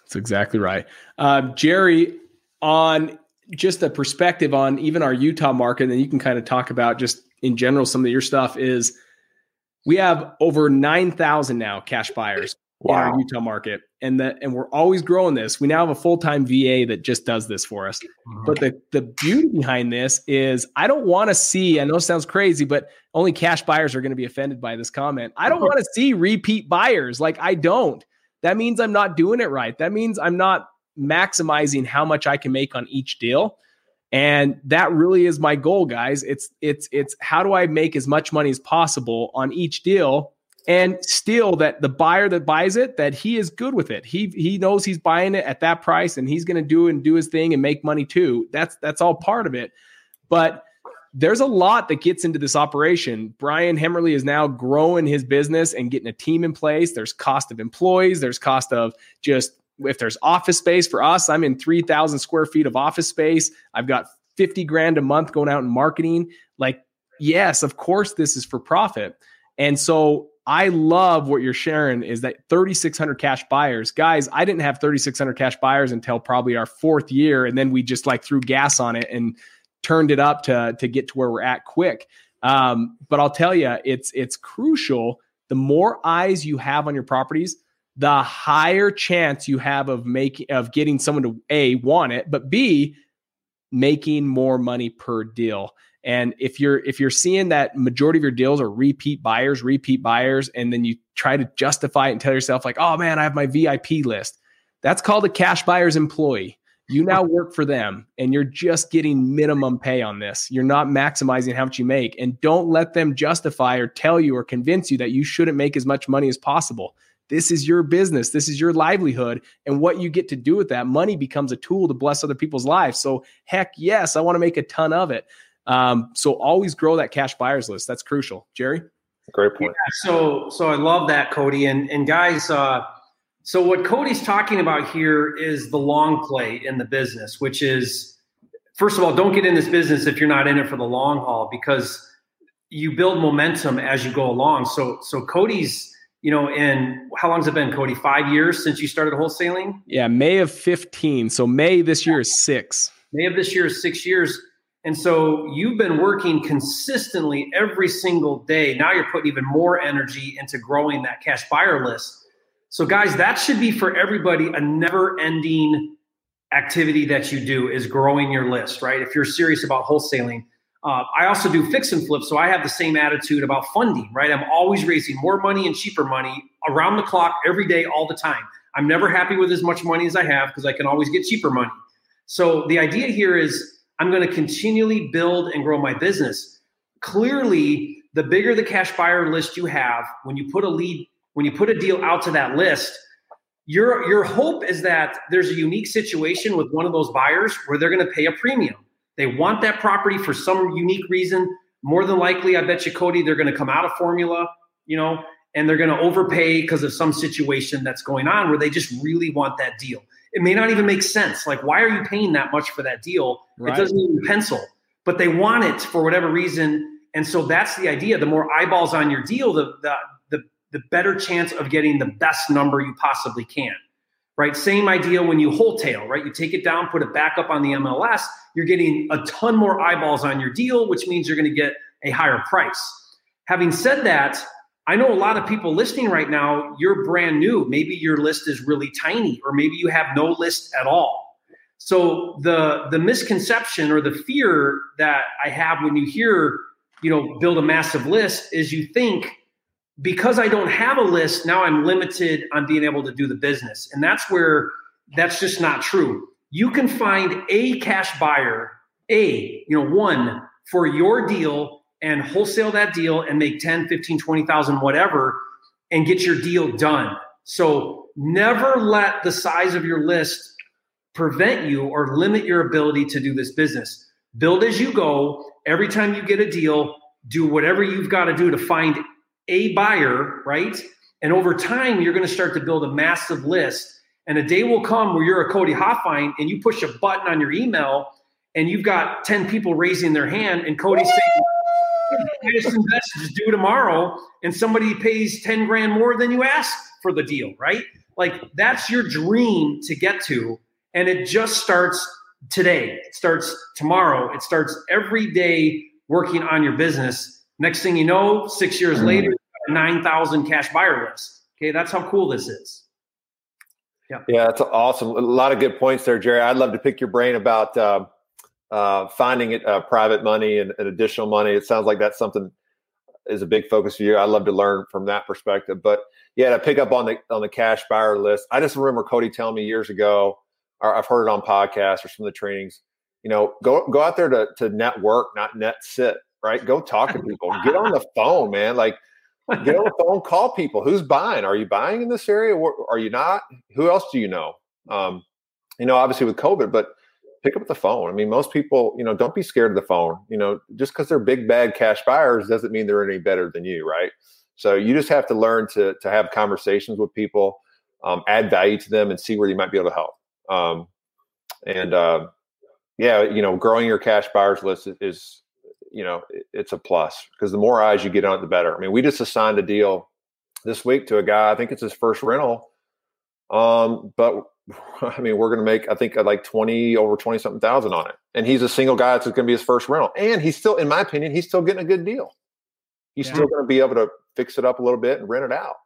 That's exactly right, uh, Jerry. On just a perspective on even our Utah market, and then you can kind of talk about just in general some of your stuff is we have over 9,000 now cash buyers wow. in our Utah market. And that and we're always growing this. We now have a full-time VA that just does this for us. Mm-hmm. But the the beauty behind this is I don't want to see, I know it sounds crazy, but only cash buyers are going to be offended by this comment. I don't want to see repeat buyers. Like I don't. That means I'm not doing it right. That means I'm not maximizing how much I can make on each deal. And that really is my goal, guys. It's it's it's how do I make as much money as possible on each deal and still that the buyer that buys it that he is good with it. He he knows he's buying it at that price and he's going to do and do his thing and make money too. That's that's all part of it. But there's a lot that gets into this operation. Brian Hemmerly is now growing his business and getting a team in place. There's cost of employees, there's cost of just if there's office space for us, I'm in 3,000 square feet of office space. I've got 50 grand a month going out in marketing. Like, yes, of course, this is for profit. And so I love what you're sharing is that 3,600 cash buyers. Guys, I didn't have 3,600 cash buyers until probably our fourth year. And then we just like threw gas on it and turned it up to, to get to where we're at quick. Um, but I'll tell you, it's it's crucial. The more eyes you have on your properties, the higher chance you have of making of getting someone to a want it, but b making more money per deal. And if you're if you're seeing that majority of your deals are repeat buyers, repeat buyers, and then you try to justify it and tell yourself like, oh man, I have my VIP list. That's called a cash buyer's employee. You now work for them and you're just getting minimum pay on this. You're not maximizing how much you make. And don't let them justify or tell you or convince you that you shouldn't make as much money as possible. This is your business. This is your livelihood. And what you get to do with that money becomes a tool to bless other people's lives. So, heck yes, I want to make a ton of it. Um, so, always grow that cash buyers list. That's crucial. Jerry? Great point. Yeah, so, so I love that, Cody. And, and guys, uh, so what Cody's talking about here is the long play in the business, which is, first of all, don't get in this business if you're not in it for the long haul because you build momentum as you go along. So, so Cody's you know, and how long's it been, Cody? Five years since you started wholesaling? Yeah, May of 15. So May this year is six. May of this year is six years. And so you've been working consistently every single day. Now you're putting even more energy into growing that cash buyer list. So, guys, that should be for everybody a never ending activity that you do is growing your list, right? If you're serious about wholesaling. Uh, I also do fix and flip, so I have the same attitude about funding, right? I'm always raising more money and cheaper money around the clock, every day, all the time. I'm never happy with as much money as I have because I can always get cheaper money. So the idea here is I'm going to continually build and grow my business. Clearly, the bigger the cash buyer list you have, when you put a lead, when you put a deal out to that list, your your hope is that there's a unique situation with one of those buyers where they're going to pay a premium they want that property for some unique reason. More than likely, I bet you, Cody, they're going to come out of formula, you know, and they're going to overpay because of some situation that's going on where they just really want that deal. It may not even make sense. Like, why are you paying that much for that deal? Right. It doesn't even pencil, but they want it for whatever reason. And so that's the idea. The more eyeballs on your deal, the, the, the, the better chance of getting the best number you possibly can right? Same idea when you wholetail, right? You take it down, put it back up on the MLS, you're getting a ton more eyeballs on your deal, which means you're going to get a higher price. Having said that, I know a lot of people listening right now, you're brand new. Maybe your list is really tiny, or maybe you have no list at all. So the the misconception or the fear that I have when you hear, you know, build a massive list is you think because I don't have a list, now I'm limited on being able to do the business. And that's where that's just not true. You can find a cash buyer, a, you know, one for your deal and wholesale that deal and make 10, 15, 20,000 whatever and get your deal done. So never let the size of your list prevent you or limit your ability to do this business. Build as you go. Every time you get a deal, do whatever you've got to do to find a buyer, right? And over time, you're going to start to build a massive list. And a day will come where you're a Cody Hofhine and you push a button on your email and you've got 10 people raising their hand and Cody's saying, Just invest, just do tomorrow. And somebody pays 10 grand more than you asked for the deal, right? Like that's your dream to get to. And it just starts today. It starts tomorrow. It starts every day working on your business Next thing you know, six years mm-hmm. later, 9,000 cash buyer list. Okay, that's how cool this is. Yeah, yeah, that's awesome. A lot of good points there, Jerry. I'd love to pick your brain about uh, uh, finding it, uh, private money and, and, additional money. It sounds like that's something is a big focus for you. I'd love to learn from that perspective. But yeah, to pick up on the on the cash buyer list, I just remember Cody telling me years ago, or I've heard it on podcasts or some of the trainings. You know, go go out there to to network, not net sit right? Go talk to people. Get on the phone, man. Like, get on the phone, call people. Who's buying? Are you buying in this area? Are you not? Who else do you know? Um, you know, obviously with COVID, but pick up the phone. I mean, most people, you know, don't be scared of the phone. You know, just because they're big bad cash buyers doesn't mean they're any better than you, right? So you just have to learn to to have conversations with people, um, add value to them, and see where you might be able to help. Um, and uh, yeah, you know, growing your cash buyers list is you know, it's a plus because the more eyes you get on it, the better. I mean, we just assigned a deal this week to a guy. I think it's his first rental. Um, but I mean, we're going to make, I think, uh, like 20 over 20 something thousand on it. And he's a single guy. It's going to be his first rental. And he's still, in my opinion, he's still getting a good deal. He's yeah. still going to be able to fix it up a little bit and rent it out.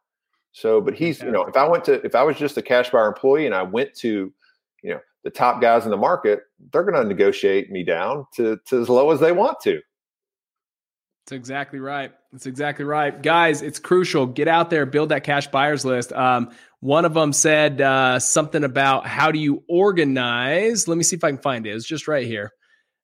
So, but he's, you know, if I went to, if I was just a cash buyer employee and I went to, you know, the top guys in the market, they're going to negotiate me down to, to as low as they want to. That's exactly right. That's exactly right. Guys, it's crucial. Get out there, build that cash buyers list. Um, one of them said uh, something about how do you organize? Let me see if I can find it. It's just right here.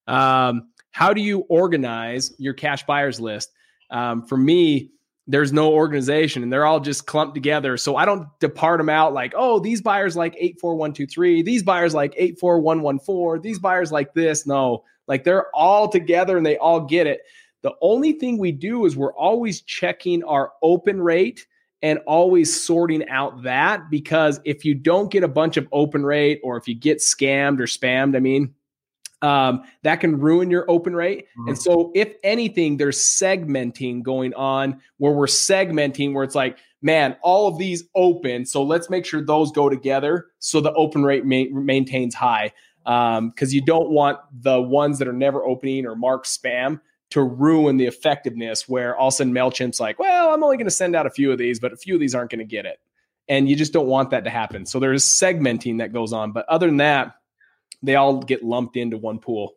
Um, how do you organize your cash buyers list? Um, for me, there's no organization and they're all just clumped together. So I don't depart them out like, oh, these buyers like 84123, these buyers like 84114, these buyers like this. No, like they're all together and they all get it. The only thing we do is we're always checking our open rate and always sorting out that because if you don't get a bunch of open rate or if you get scammed or spammed, I mean, um, that can ruin your open rate. Mm-hmm. And so, if anything, there's segmenting going on where we're segmenting where it's like, man, all of these open. So let's make sure those go together so the open rate ma- maintains high. Because um, you don't want the ones that are never opening or marked spam to ruin the effectiveness where all of a sudden MailChimp's like, well, I'm only going to send out a few of these, but a few of these aren't going to get it. And you just don't want that to happen. So there's segmenting that goes on. But other than that, they all get lumped into one pool.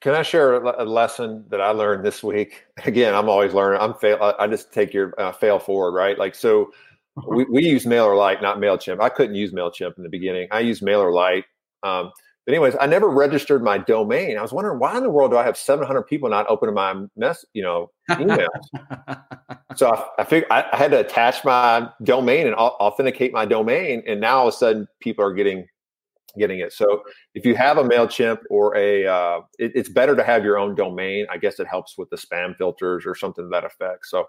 Can I share a lesson that I learned this week? Again, I'm always learning. I'm fail. I just take your uh, fail forward, right? Like so, we, we use MailerLite, not Mailchimp. I couldn't use Mailchimp in the beginning. I use MailerLite. Um, but anyways, I never registered my domain. I was wondering why in the world do I have 700 people not opening my mess, you know, emails? so I, I figured I, I, had to attach my domain and authenticate my domain, and now all of a sudden people are getting getting it. So if you have a Mailchimp or a, uh, it, it's better to have your own domain. I guess it helps with the spam filters or something to that effect. So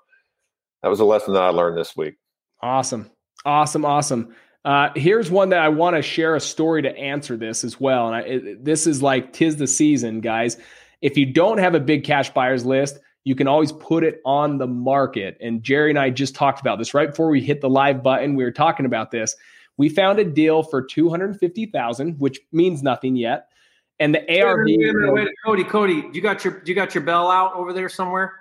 that was a lesson that I learned this week. Awesome, awesome, awesome. Uh, here's one that I want to share a story to answer this as well. And I, it, this is like tis the season, guys. If you don't have a big cash buyers list, you can always put it on the market. And Jerry and I just talked about this right before we hit the live button. We were talking about this. We found a deal for 250,000, which means nothing yet. And the ARV Wait, wait, wait, wait, Cody, Cody, you got your you got your bell out over there somewhere?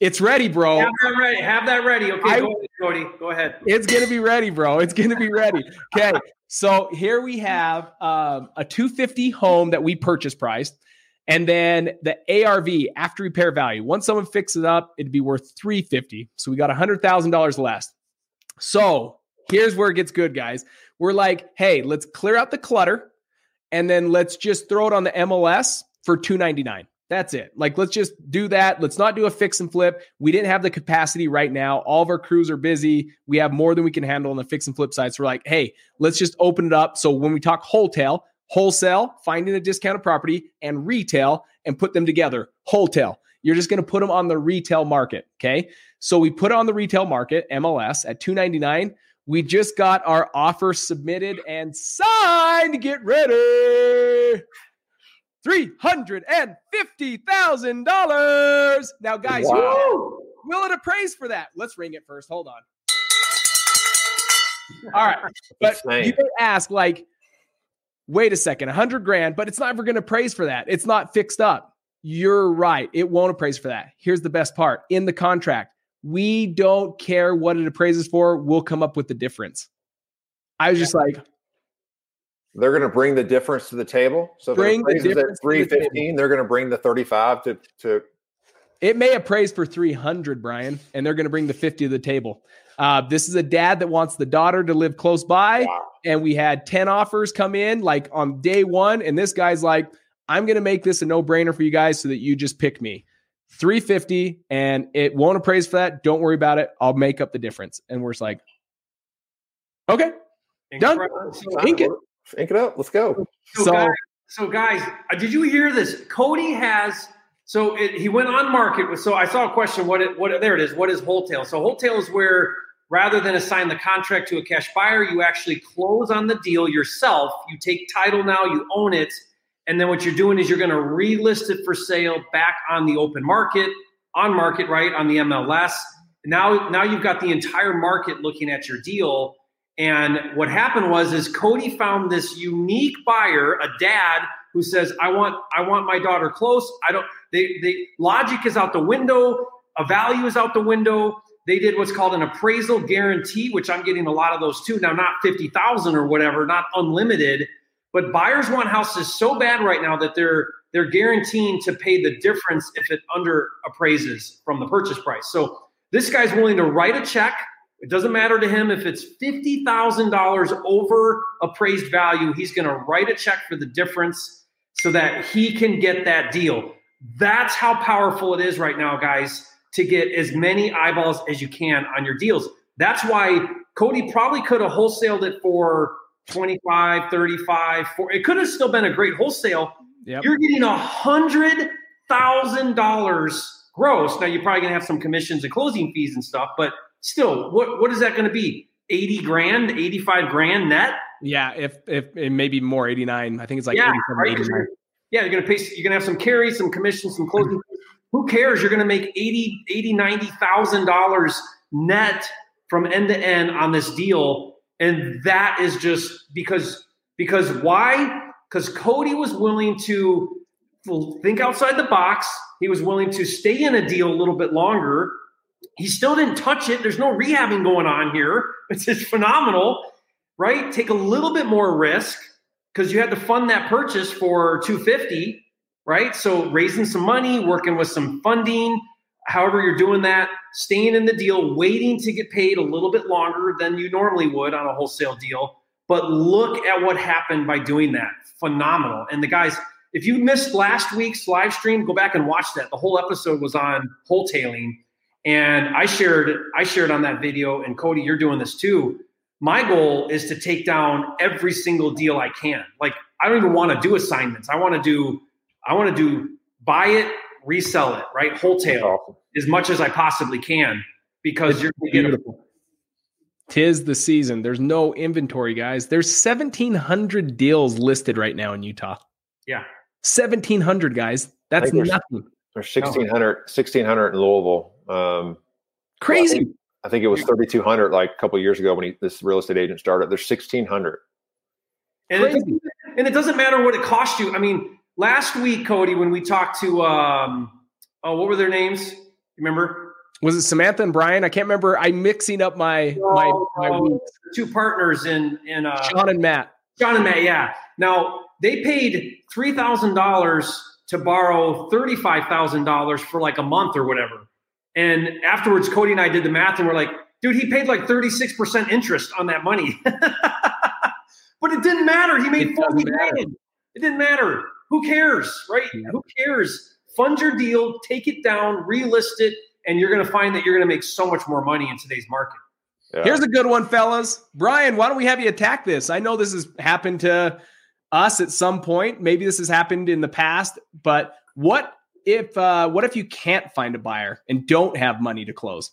It's ready, bro. Have that ready. Have that ready. Okay, I- go ahead, Cody. Go ahead. It's gonna be ready, bro. It's gonna be ready. Okay. So here we have um, a 250 home that we purchase priced, and then the ARV after repair value. Once someone fixes it up, it'd be worth 350. So we got hundred thousand dollars less. So here's where it gets good, guys. We're like, hey, let's clear out the clutter, and then let's just throw it on the MLS for 299. That's it. Like, let's just do that. Let's not do a fix and flip. We didn't have the capacity right now. All of our crews are busy. We have more than we can handle on the fix and flip side. So we're like, hey, let's just open it up. So when we talk wholesale, wholesale, finding a discounted property, and retail, and put them together, wholetail. You're just going to put them on the retail market. Okay. So we put on the retail market, MLS, at 299. We just got our offer submitted and signed. Get ready. $350,000. Now, guys, Wow. will it appraise for that? Let's ring it first. Hold on. All right. But you may ask, like, wait a second, a 100 grand, but it's not ever going to appraise for that. It's not fixed up. You're right. It won't appraise for that. Here's the best part in the contract, we don't care what it appraises for. We'll come up with the difference. I was just like, They're going to bring the difference to the table. So if Bring it the appraises at difference to the 315, they're going to bring the 35 to, to It may appraise for 300, Brian, and they're going to bring the 50 to the table. Uh, this is a dad that wants the daughter to live close by, Wow. and we had 10 offers come in like on day one. And this guy's like, I'm going to make this a no brainer for you guys so that you just pick me. 350 and it won't appraise for that. Don't worry about it. I'll make up the difference. And we're just like, okay. Done. Incredible. So, Ink it. Ink it up. Let's go. so, So- guys, so guys, uh, did you hear this? Cody has so it, he went on market with. So I saw a question. What it, what there it is. What is wholetail? So wholetail is where rather than assign the contract to a cash buyer, you actually close on the deal yourself. You take title now. You own it. And then what you're doing is you're going to relist it for sale back on the open market, on market, right on the MLS. Now, now you've got the entire market looking at your deal. And what happened was, is Cody found this unique buyer, a dad who says, "I want, I want my daughter close. I don't. They, they logic is out the window. A value is out the window. They did what's called an appraisal guarantee, which I'm getting a lot of those too. Now, not fifty thousand or whatever, not unlimited, but buyers want houses so bad right now that they're they're guaranteeing to pay the difference if it under appraises from the purchase price. So this guy's willing to write a check. It doesn't matter to him if it's fifty thousand dollars over appraised value. He's going to write a check for the difference so that he can get that deal. That's how powerful it is right now, guys, to get as many eyeballs as you can on your deals. That's why Cody probably could have wholesaled it for 25, 35, for it could have still been a great wholesale. Yep. You're getting a hundred thousand dollars gross. Now you're probably gonna have some commissions and closing fees and stuff, but still, what what is that gonna be? 80 grand, 85 grand net? Yeah. If, if, it may be more 89. I think it's like yeah, 87, right? 'Cause 89. yeah, you're gonna pay you're gonna have some carry, some commissions, some closing. Mm-hmm. Who cares? You're gonna make 80, 80, 90,000 dollars net from end to end on this deal. And that is just because because why? Because Cody was willing to think outside the box. He was willing to stay in a deal a little bit longer. He still didn't touch it. There's no rehabbing going on here. It's just phenomenal, right? Take a little bit more risk because you had to fund that purchase for 250, right? So raising some money, working with some funding, however you're doing that, staying in the deal, waiting to get paid a little bit longer than you normally would on a wholesale deal. But look at what happened by doing that. Phenomenal. And the guys, if you missed last week's live stream, go back and watch that. The whole episode was on wholetailing. And I shared I shared on that video, and Cody, you're doing this too. My goal is to take down every single deal I can. Like I don't even want to do assignments. I want to do I want to do buy it, resell it, right? Wholetail Awesome. as much as I possibly can because you're going a Beautiful. Tis the season. There's no inventory, guys. There's 1,700 deals listed right now in Utah. Yeah. 1,700, guys. That's think there's- nothing. There's 1600, 1600 in Louisville. Um, Crazy. I think it was 3,200 like a couple years ago when he, this real estate agent started. There's 1,600. And it, doesn't, and it doesn't matter what it cost you. I mean, last week, Cody, when we talked to, um, oh, what were their names? Remember? Was it Samantha and Brian? I can't remember. I'm mixing up my my, my two partners in in uh, Sean and Matt. Sean and Matt, yeah. Now they paid three thousand dollars to borrow thirty five thousand dollars for like a month or whatever. And afterwards, Cody and I did the math, and we're like, dude, he paid like thirty six percent interest on that money. but it didn't matter. He made forty grand. It didn't matter. Who cares, right? Yeah. Who cares? Fund your deal, take it down, relist it, and you're going to find that you're going to make so much more money in today's market. Yeah. Here's a good one, fellas. Brian, why don't we have you attack this? I know this has happened to us at some point. Maybe this has happened in the past, but what if uh, what if you can't find a buyer and don't have money to close?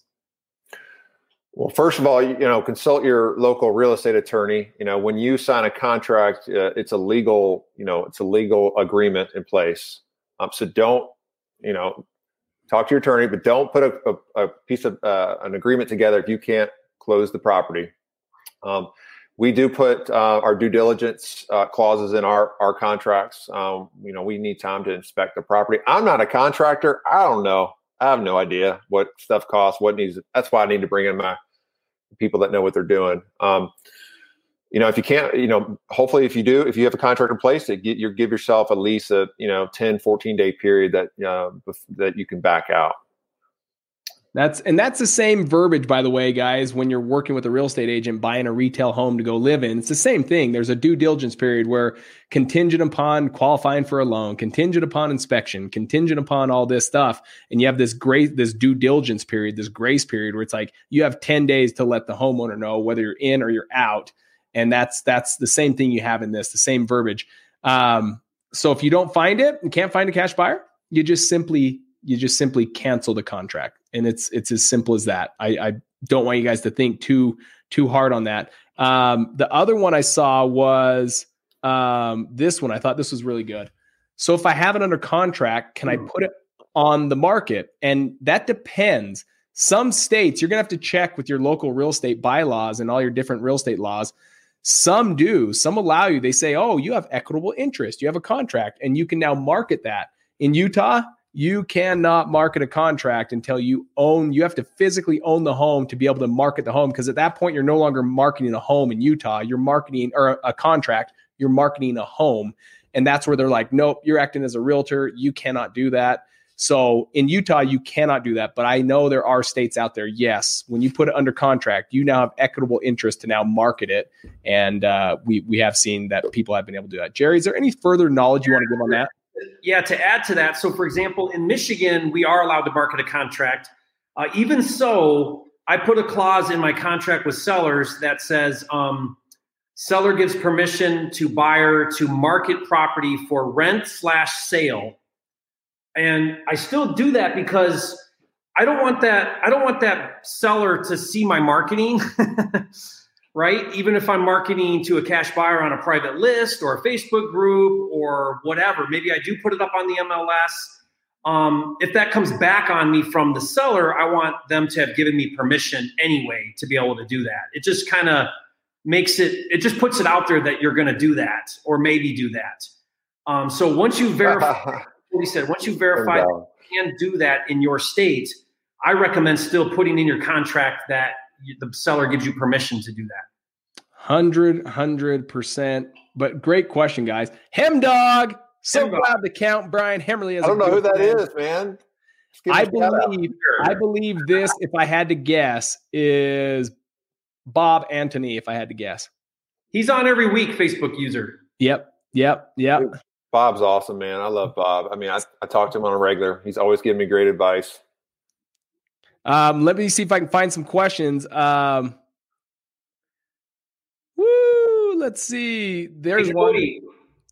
Well, first of all, you, know, consult your local real estate attorney. You know, when you sign a contract, uh, it's a legal, you know, it's a legal agreement in place. Um, so don't, you know, talk to your attorney, but don't put a, a, a piece of uh, an agreement together if you can't close the property. Um, we do put uh, our due diligence uh, clauses in our our contracts. Um, you know, we need time to inspect the property. I'm not a contractor. I don't know. I have no idea what stuff costs. What needs. That's why I need to bring in my people that know what they're doing. Um, you know, if you can't, you know, hopefully if you do, if you have a contract in place, that you give yourself at least a, you know, 10, 14 day period that, uh, that you can back out. That's and that's the same verbiage, by the way, guys. When you're working with a real estate agent buying a retail home to go live in, it's the same thing. There's a due diligence period where contingent upon qualifying for a loan, contingent upon inspection, contingent upon all this stuff, and you have this great this due diligence period, this grace period where it's like you have 10 days to let the homeowner know whether you're in or you're out and that's that's the same thing you have in this the same verbiage um, so if you don't find it and can't find a cash buyer you just simply you just simply cancel the contract and it's it's as simple as that. I, I don't want you guys to think too too hard on that. Um, the other one i saw was um, this one. I thought this was really good. So if i have it under contract can i hmm. put it on the market? And that depends. Some states you're going to have to check with your local real estate bylaws and all your different real estate laws. Some do, some allow you. They say, oh, you have equitable interest, you have a contract, and you can now market that. In Utah, you cannot market a contract until you own, you have to physically own the home to be able to market the home. Because at that point, you're no longer marketing a home in Utah, you're marketing or a contract, you're marketing a home. And that's where they're like, nope, you're acting as a realtor. You cannot do that. So in Utah, you cannot do that. But I know there are states out there. Yes, when you put it under contract, you now have equitable interest to now market it, and uh, we we have seen that people have been able to do that. Jerry, is there any further knowledge you want to give on that? Yeah, to add to that, so for example, in Michigan, we are allowed to market a contract. Uh, even so, I put a clause in my contract with sellers that says um, seller gives permission to buyer to market property for rent slash sale and I still do that because I don't want that I don't want that seller to see my marketing. right? Even if I'm marketing to a cash buyer on a private list or a Facebook group or whatever, maybe I do put it up on the MLS. Um, if that comes back on me from the seller, I want them to have given me permission anyway to be able to do that. It just kind of makes it, it just puts it out there that you're going to do that or maybe do that. Um, so once you verify, what he said. Once you verify you can do that in your state, I recommend still putting in your contract that the seller gives you permission to do that. Hundred, hundred percent. But great question, guys. Hem dog. So Hem glad to count Brian Hemmerly. As I don't know who that fan. is, man. I believe. I believe this. If I had to guess, is Bob Antony. If I had to guess, he's on every week. Facebook user. Yep. Yep. Yep. Bob's awesome, man. I love Bob. I mean, I, I talk to him on a regular. He's always giving me great advice. Um, let me see if I can find some questions. Um, woo, let's see. There's hey, one.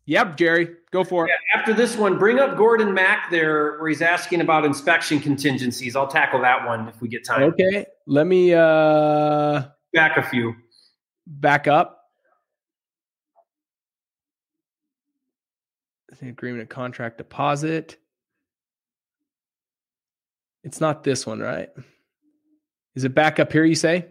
Yep, Jerry, go for it. Yeah, after this one, bring up Gordon Mack there, where he's asking about inspection contingencies. I'll tackle that one if we get time. Okay, let me uh back a few. Back up. the agreement of contract deposit. It's not this one, right? Is it back up here? You say?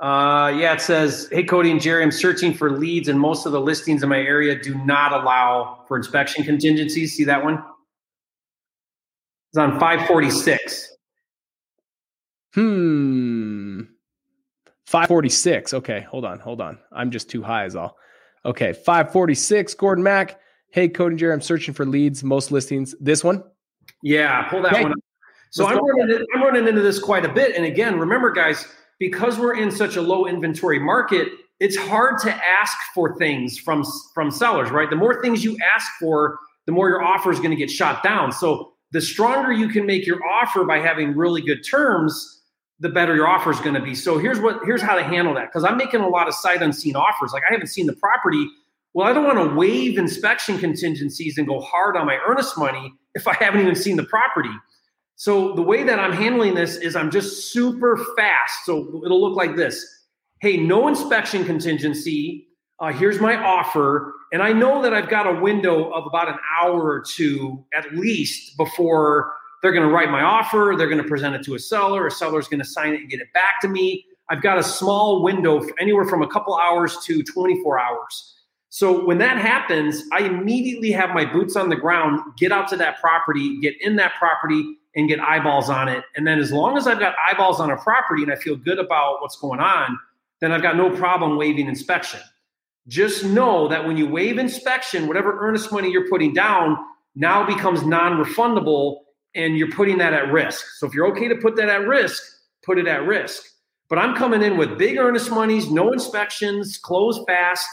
Uh, yeah, it says, "Hey Cody and Jerry, I'm searching for leads, and most of the listings in my area do not allow for inspection contingencies." See that one? It's on 546. Hmm. 546. Okay, hold on, hold on. I'm just too high as all. Okay, 546. Gordon Mack. Hey, Cody and Jerry, I'm searching for leads. Most listings. This one. Yeah, pull that okay. one. Up. So I'm running, I'm running into this quite a bit. And again, remember, guys, because we're in such a low inventory market, it's hard to ask for things from from sellers, right? The more things you ask for, the more your offer is going to get shot down. So the stronger you can make your offer by having really good terms, the better your offer is going to be. So here's what here's how to handle that because I'm making a lot of sight unseen offers. Like I haven't seen the property. Well, I don't want to waive inspection contingencies and go hard on my earnest money if I haven't even seen the property. So the way that I'm handling this is I'm just super fast. So it'll look like this. Hey, no inspection contingency. Uh, here's my offer. And I know that I've got a window of about an hour or two at least before they're going to write my offer. They're going to present it to a seller. A seller's going to sign it and get it back to me. I've got a small window, anywhere from a couple hours to 24 hours. So when that happens, I immediately have my boots on the ground, get out to that property, get in that property, and get eyeballs on it. And then as long as I've got eyeballs on a property and I feel good about what's going on, then I've got no problem waiving inspection. Just know that when you waive inspection, whatever earnest money you're putting down now becomes non refundable and you're putting that at risk. So if you're okay to put that at risk, put it at risk. But I'm coming in with big earnest monies, no inspections, close fast,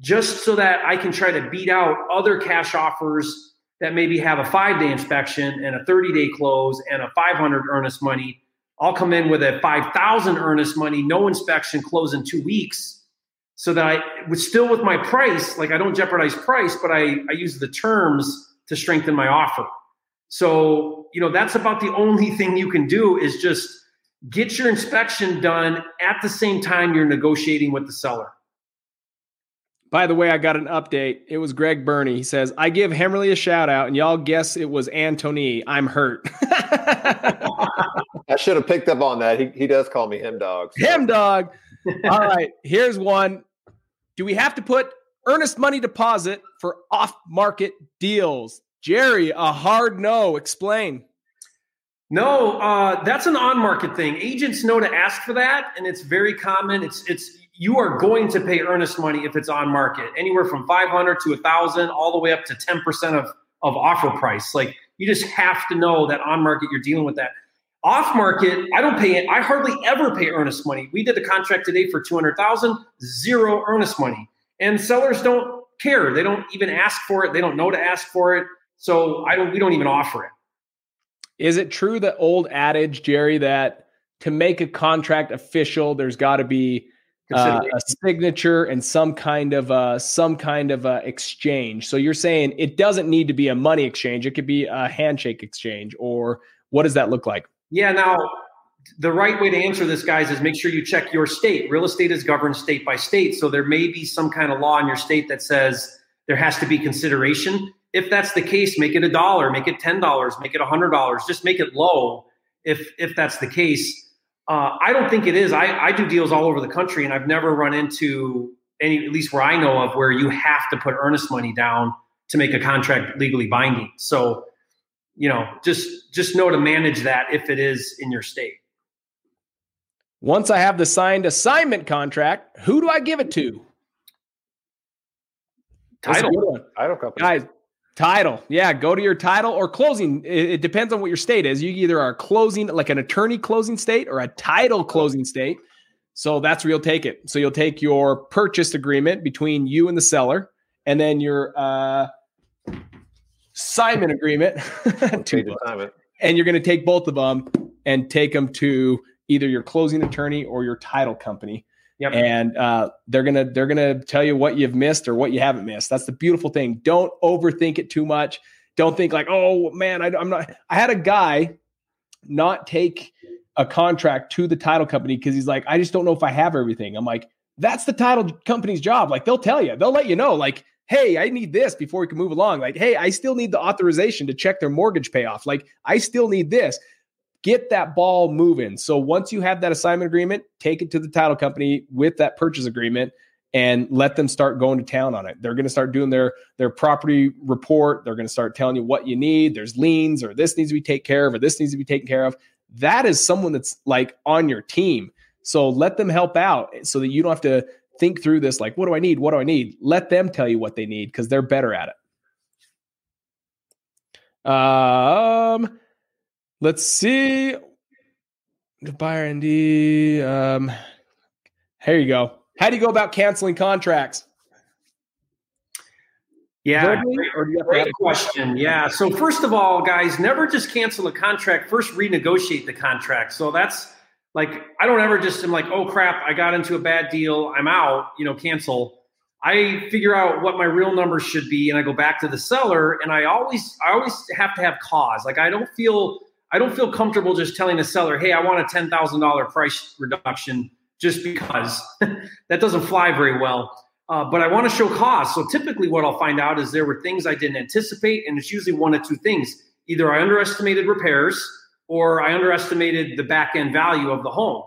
just so that I can try to beat out other cash offers that maybe have a five day inspection and a 30 day close and a 500 earnest money. I'll come in with a 5,000 earnest money, no inspection, close in two weeks. So that I was still with my price, like I don't jeopardize price, but I, I use the terms to strengthen my offer. So, you know, that's about the only thing you can do is just get your inspection done at the same time you're negotiating with the seller. By the way, I got an update. It was Greg Burney. He says, I give Hemmerly a shout out, and y'all guess it was Antony. I'm hurt. I should have picked up on that. He, he does call me him dog. So. Him dog. All right. Here's one. Do we have to put earnest money deposit for off market deals? Jerry, a hard no. Explain. No, uh, that's an on market thing. Agents know to ask for that, and it's very common. It's it's you are going to pay earnest money if it's on market, anywhere from 500 to 1000 all the way up to 10% of of offer price. Like you just have to know that on market you're dealing with that. Off market, I don't pay it. I hardly ever pay earnest money. We did a contract today for 200,000, zero earnest money. And sellers don't care. They don't even ask for it. They don't know to ask for it. So I don't we don't even offer it. Is it true the old adage, Jerry, that to make a contract official, there's got to be uh, a signature and some kind of uh, some kind of uh, exchange. So you're saying it doesn't need to be a money exchange; it could be a handshake exchange, or what does that look like? Yeah. Now, the right way to answer this, guys, is make sure you check your state. Real estate is governed state by state, so there may be some kind of law in your state that says there has to be consideration. If that's the case, make it a dollar, make it ten dollars, make it a hundred dollars. Just make it low if if that's the case uh, I don't think it is. I, I do deals all over the country, and I've never run into any, at least where I know of, where you have to put earnest money down to make a contract legally binding. So, you know, just just know to manage that if it is in your state. Once I have the signed assignment contract, who do I give it to? Title. Title company. Guys, Title. Yeah, go to your title or closing. It, it, depends on what your state is. You either are closing, like an attorney closing state or a title closing state. So that's where you'll take it. So you'll take your purchase agreement between you and the seller, and then your uh, assignment agreement. and you're going to take both of them and take them to either your closing attorney or your title company. Yep. And uh, they're gonna they're gonna tell you what you've missed or what you haven't missed. That's the beautiful thing. Don't overthink it too much. Don't think like, oh man, I, I'm not. I had a guy not take a contract to the title company because he's like, I just don't know if I have everything. I'm like, that's the title company's job. Like they'll tell you, they'll let you know, like, hey, I need this before we can move along. Like, hey, I still need the authorization to check their mortgage payoff. Like, I still need this get that ball moving. So once you have that assignment agreement, take it to the title company with that purchase agreement and let them start going to town on it. They're going to start doing their their property report. They're going to start telling you what you need. There's liens or this needs to be taken care of or this needs to be taken care of. That is someone that's like on your team. So let them help out so that you don't have to think through this like what do I need? What do I need? Let them tell you what they need because they're better at it. Um let's see. Buyer ND. Um here you go. How do you go about canceling contracts? Yeah, great, great question. Yeah. So first of all, guys, never just cancel a contract. First, renegotiate the contract. So that's like I don't ever just am like, oh crap, I got into a bad deal, I'm out. You know, cancel. I figure out what my real numbers should be, and I go back to the seller. And I always, I always have to have cause. Like I don't feel, I don't feel comfortable just telling the seller, hey, I want a ten thousand dollar price reduction just because that doesn't fly very well. Uh, but I want to show cost. So typically, what I'll find out is there were things I didn't anticipate, and it's usually one of two things: either I underestimated repairs, or I underestimated the back end value of the home.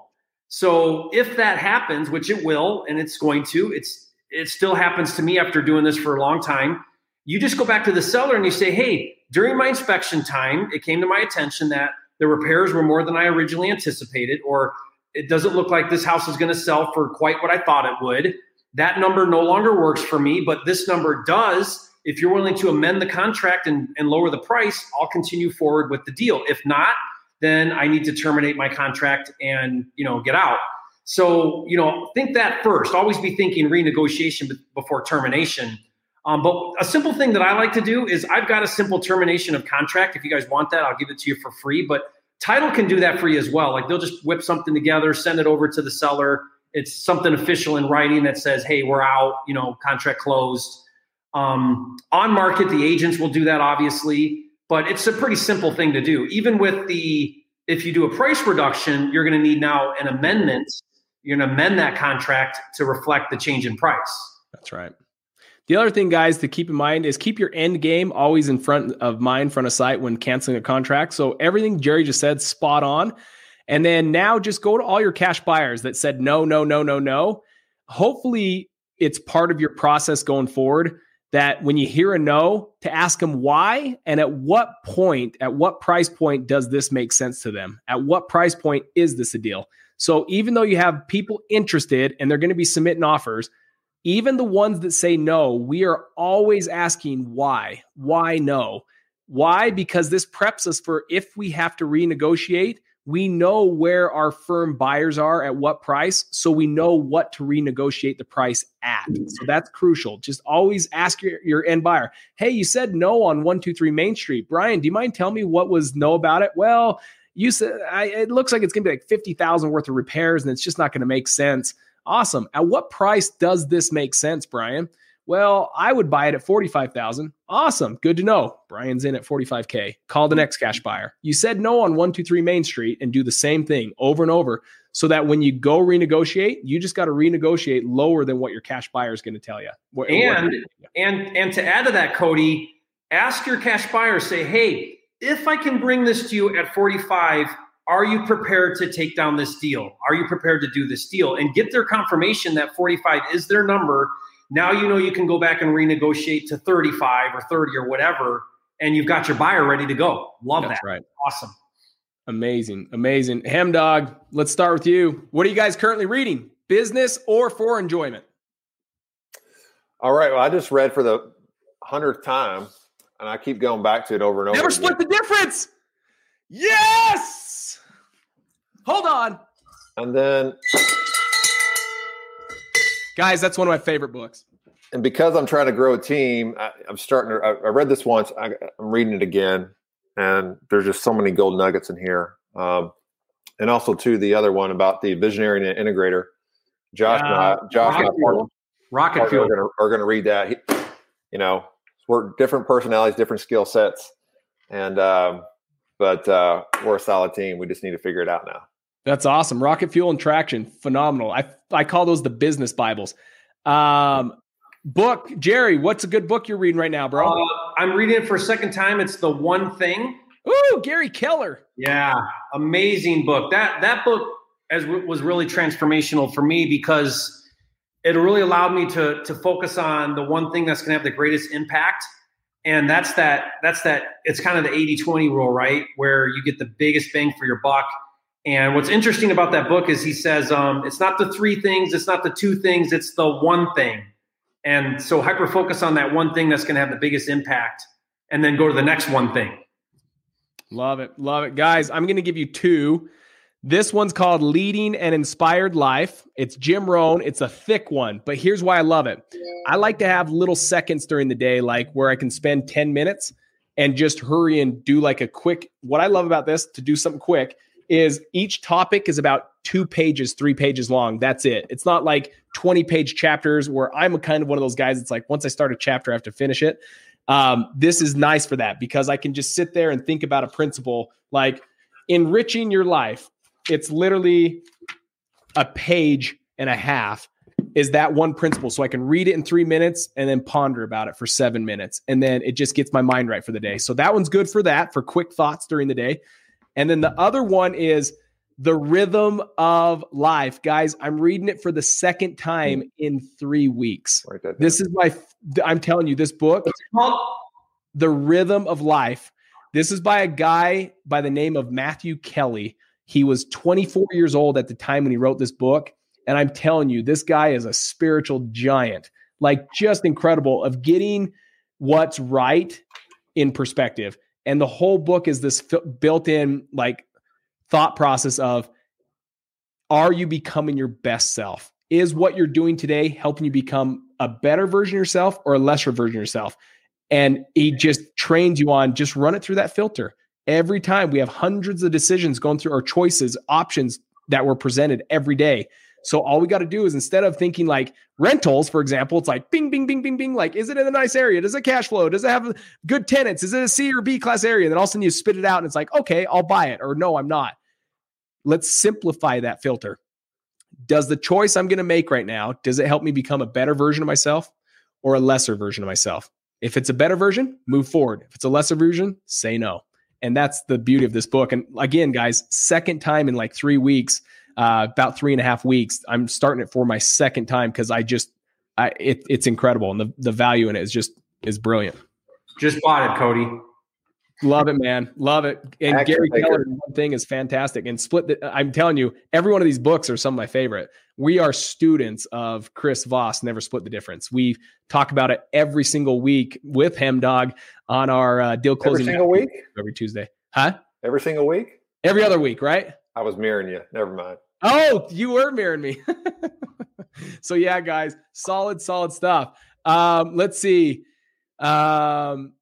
So if that happens, which it will, and it's going to, it's it still happens to me after doing this for a long time. You just go back to the seller and you say, "Hey, during my inspection time, it came to my attention that the repairs were more than I originally anticipated, or it doesn't look like this house is going to sell for quite what I thought it would. That number no longer works for me, but this number does. If you're willing to amend the contract and, and lower the price, I'll continue forward with the deal. If not, then I need to terminate my contract and you know get out. So you know, think that first. Always be thinking renegotiation before termination. Um, but a simple thing that I like to do is I've got a simple termination of contract. If you guys want that, I'll give it to you for free. But Title can do that for you as well. Like they'll just whip something together, send it over to the seller. It's something official in writing that says, "Hey, we're out. You know, contract closed." Um, on market, the agents will do that, obviously, but it's a pretty simple thing to do. Even with the if you do a price reduction, you're going to need now an amendment. You're going to amend that contract to reflect the change in price. That's right. The other thing, guys, to keep in mind is keep your end game always in front of mind, front of sight when canceling a contract. So everything Jerry just said, spot on. And then now just go to all your cash buyers that said no, no, no, no, no. Hopefully, it's part of your process going forward that when you hear a no, to ask them why and at what point, at what price point does this make sense to them? At what price point is this a deal? So even though you have people interested and they're going to be submitting offers, even the ones that say no, we are always asking why. Why no? Why? Because this preps us for if we have to renegotiate, we know where our firm buyers are at what price. So we know what to renegotiate the price at. So that's crucial. Just always ask your, your end buyer, hey, you said no on 123 Main Street. Brian, do you mind telling me what was no about it? Well, you said I, it looks like it's going to be like 50,000 worth of repairs and it's just not going to make sense. Awesome. At what price does this make sense, Brian? Well, I would buy it at 45,000. Awesome. Good to know. Brian's in at 45K. Call the next cash buyer. You said no on 123 Main Street and do the same thing over and over so that when you go renegotiate, you just got to renegotiate lower than what your cash buyer is going to tell you. And, and, and to add to that, Cody, ask your cash buyer, say, hey, if I can bring this to you at 45, are you prepared to take down this deal? Are you prepared to do this deal? And get their confirmation that 45 is their number. Now you know you can go back and renegotiate to 35 or 30 or whatever, and you've got your buyer ready to go. Love That's that. right. Awesome. Amazing. Amazing. Hem dog, let's start with you. What are you guys currently reading? Business or for enjoyment? All right. Well, I just read for the hundredth time, and I keep going back to it over and over. Never again. split the difference. Yes. Hold on. And then, guys, that's one of my favorite books. And because I'm trying to grow a team, I, am starting to. I, I, read this once. I, am reading it again, and there's just so many gold nuggets in here. Um, and also, too, the other one about the visionary and integrator. Josh, uh, and I, Josh, Rocket Fuel. Rocket Fuel are going to read that. He, you know, we're different personalities, different skill sets, and um, but uh, we're a solid team. We just need to figure it out now. That's awesome. Rocket fuel and traction, phenomenal. I I call those the business Bibles. Um, book, Jerry. What's a good book you're reading right now, bro? Uh, I'm reading it for a second time. It's the one thing. Ooh, Gary Keller. Yeah, amazing book. That that book as was really transformational for me because it really allowed me to to focus on the one thing that's going to have the greatest impact and that's that that's that it's kind of the 80-20 rule right where you get the biggest bang for your buck and what's interesting about that book is he says um, it's not the three things it's not the two things it's the one thing and so hyper focus on that one thing that's going to have the biggest impact and then go to the next one thing love it love it guys i'm going to give you two this one's called Leading an Inspired Life. It's Jim Rohn. It's a thick one, but here's why I love it. I like to have little seconds during the day, like where I can spend 10 minutes and just hurry and do like a quick. What I love about this to do something quick is each topic is about two pages, three pages long. That's it. It's not like 20 page chapters where I'm a kind of one of those guys. It's like once I start a chapter, I have to finish it. Um, this is nice for that because I can just sit there and think about a principle like enriching your life it's literally a page and a half is that one principle so i can read it in three minutes and then ponder about it for seven minutes and then it just gets my mind right for the day so that one's good for that for quick thoughts during the day and then the other one is the rhythm of life. Guys i'm reading it for the second time in three weeks. This is my i'm telling you this book the rhythm of life. This is by a guy by the name of matthew kelly. He was 24 years old at the time when he wrote this book. And I'm telling you, this guy is a spiritual giant, like just incredible of getting what's right in perspective. And the whole book is this built in like thought process of are you becoming your best self? Is what you're doing today helping you become a better version of yourself or a lesser version of yourself? And he just trains you on just run it through that filter. Every time we have hundreds of decisions going through our choices, options that were presented every day. So all we got to do is instead of thinking like rentals, for example, it's like bing, bing, bing, bing, bing. Like, is it in a nice area? Does it cash flow? Does it have good tenants? Is it a C or B class area? And then all of a sudden you spit it out and it's like, okay, I'll buy it. Or no, I'm not. Let's simplify that filter. Does the choice I'm going to make right now, does it help me become a better version of myself or a lesser version of myself? If it's a better version, move forward. If it's a lesser version, say no. And that's the beauty of this book. And again, guys, second time in like three weeks, uh, about three and a half weeks. I'm starting it for my second time because I just, I, it, it's incredible, and the the value in it is just is brilliant. Just bought it, Cody. Love it, man. Love it. And Action Gary Keller, one thing is fantastic. And split. The, I'm telling you, every one of these books are some of my favorite. We are students of Chris Voss. Never split the difference. We talk about it every single week with Hem Dog on our uh, deal closing. Every single week. Every Tuesday, huh? Every single week. Every other week, right? I was mirroring you. Never mind. Oh, you were mirroring me. so yeah, guys, solid, solid stuff. Um, let's see. Um,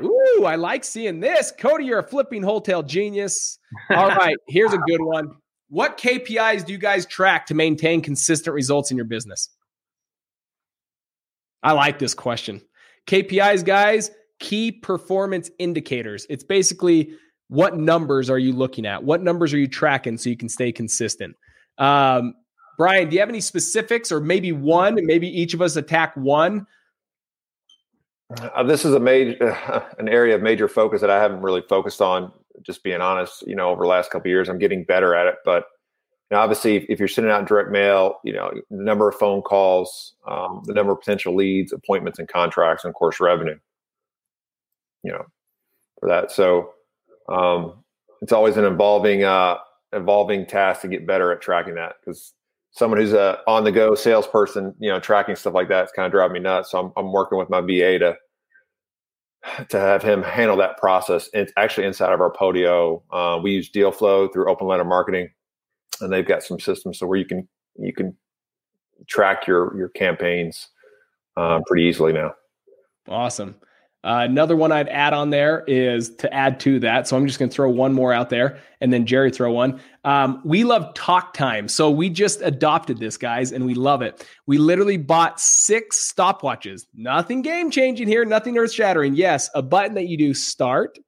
Ooh, I like seeing this. Cody, you're a flipping wholesale genius. All right, here's a good one. What KPIs do you guys track to maintain consistent results in your business? I like this question. KPIs, guys, key performance indicators. It's basically what numbers are you looking at? What numbers are you tracking so you can stay consistent? Um, Brian, do you have any specifics or maybe one? Maybe each of us attack one uh, this is a major, uh, an area of major focus that I haven't really focused on. Just being honest, you know, over the last couple years, I'm getting better at it. But you know, obviously, if, if, you're sending out direct mail, you know, the number of phone calls, um, the number of potential leads, appointments, and contracts, and of course, revenue. You know, for that. So um, it's always an evolving, uh, evolving task to get better at tracking that because someone who's a on the go salesperson, you know, tracking stuff like that, it's kind of driving me nuts. So I'm, I'm working with my VA to to have him handle that process. It's actually inside of our Podio. Uh, we use Deal Flow through Open Letter Marketing, and they've got some systems so where you can you can track your your campaigns um, pretty easily now. Awesome. Uh, another one I'd add on there is to add to that. So I'm just going to throw one more out there and then Jerry throw one. Um, we love talk time. So we just adopted this, guys, and we love it. We literally bought six stopwatches. Nothing game changing here, nothing earth shattering. Yes, a button that you do start,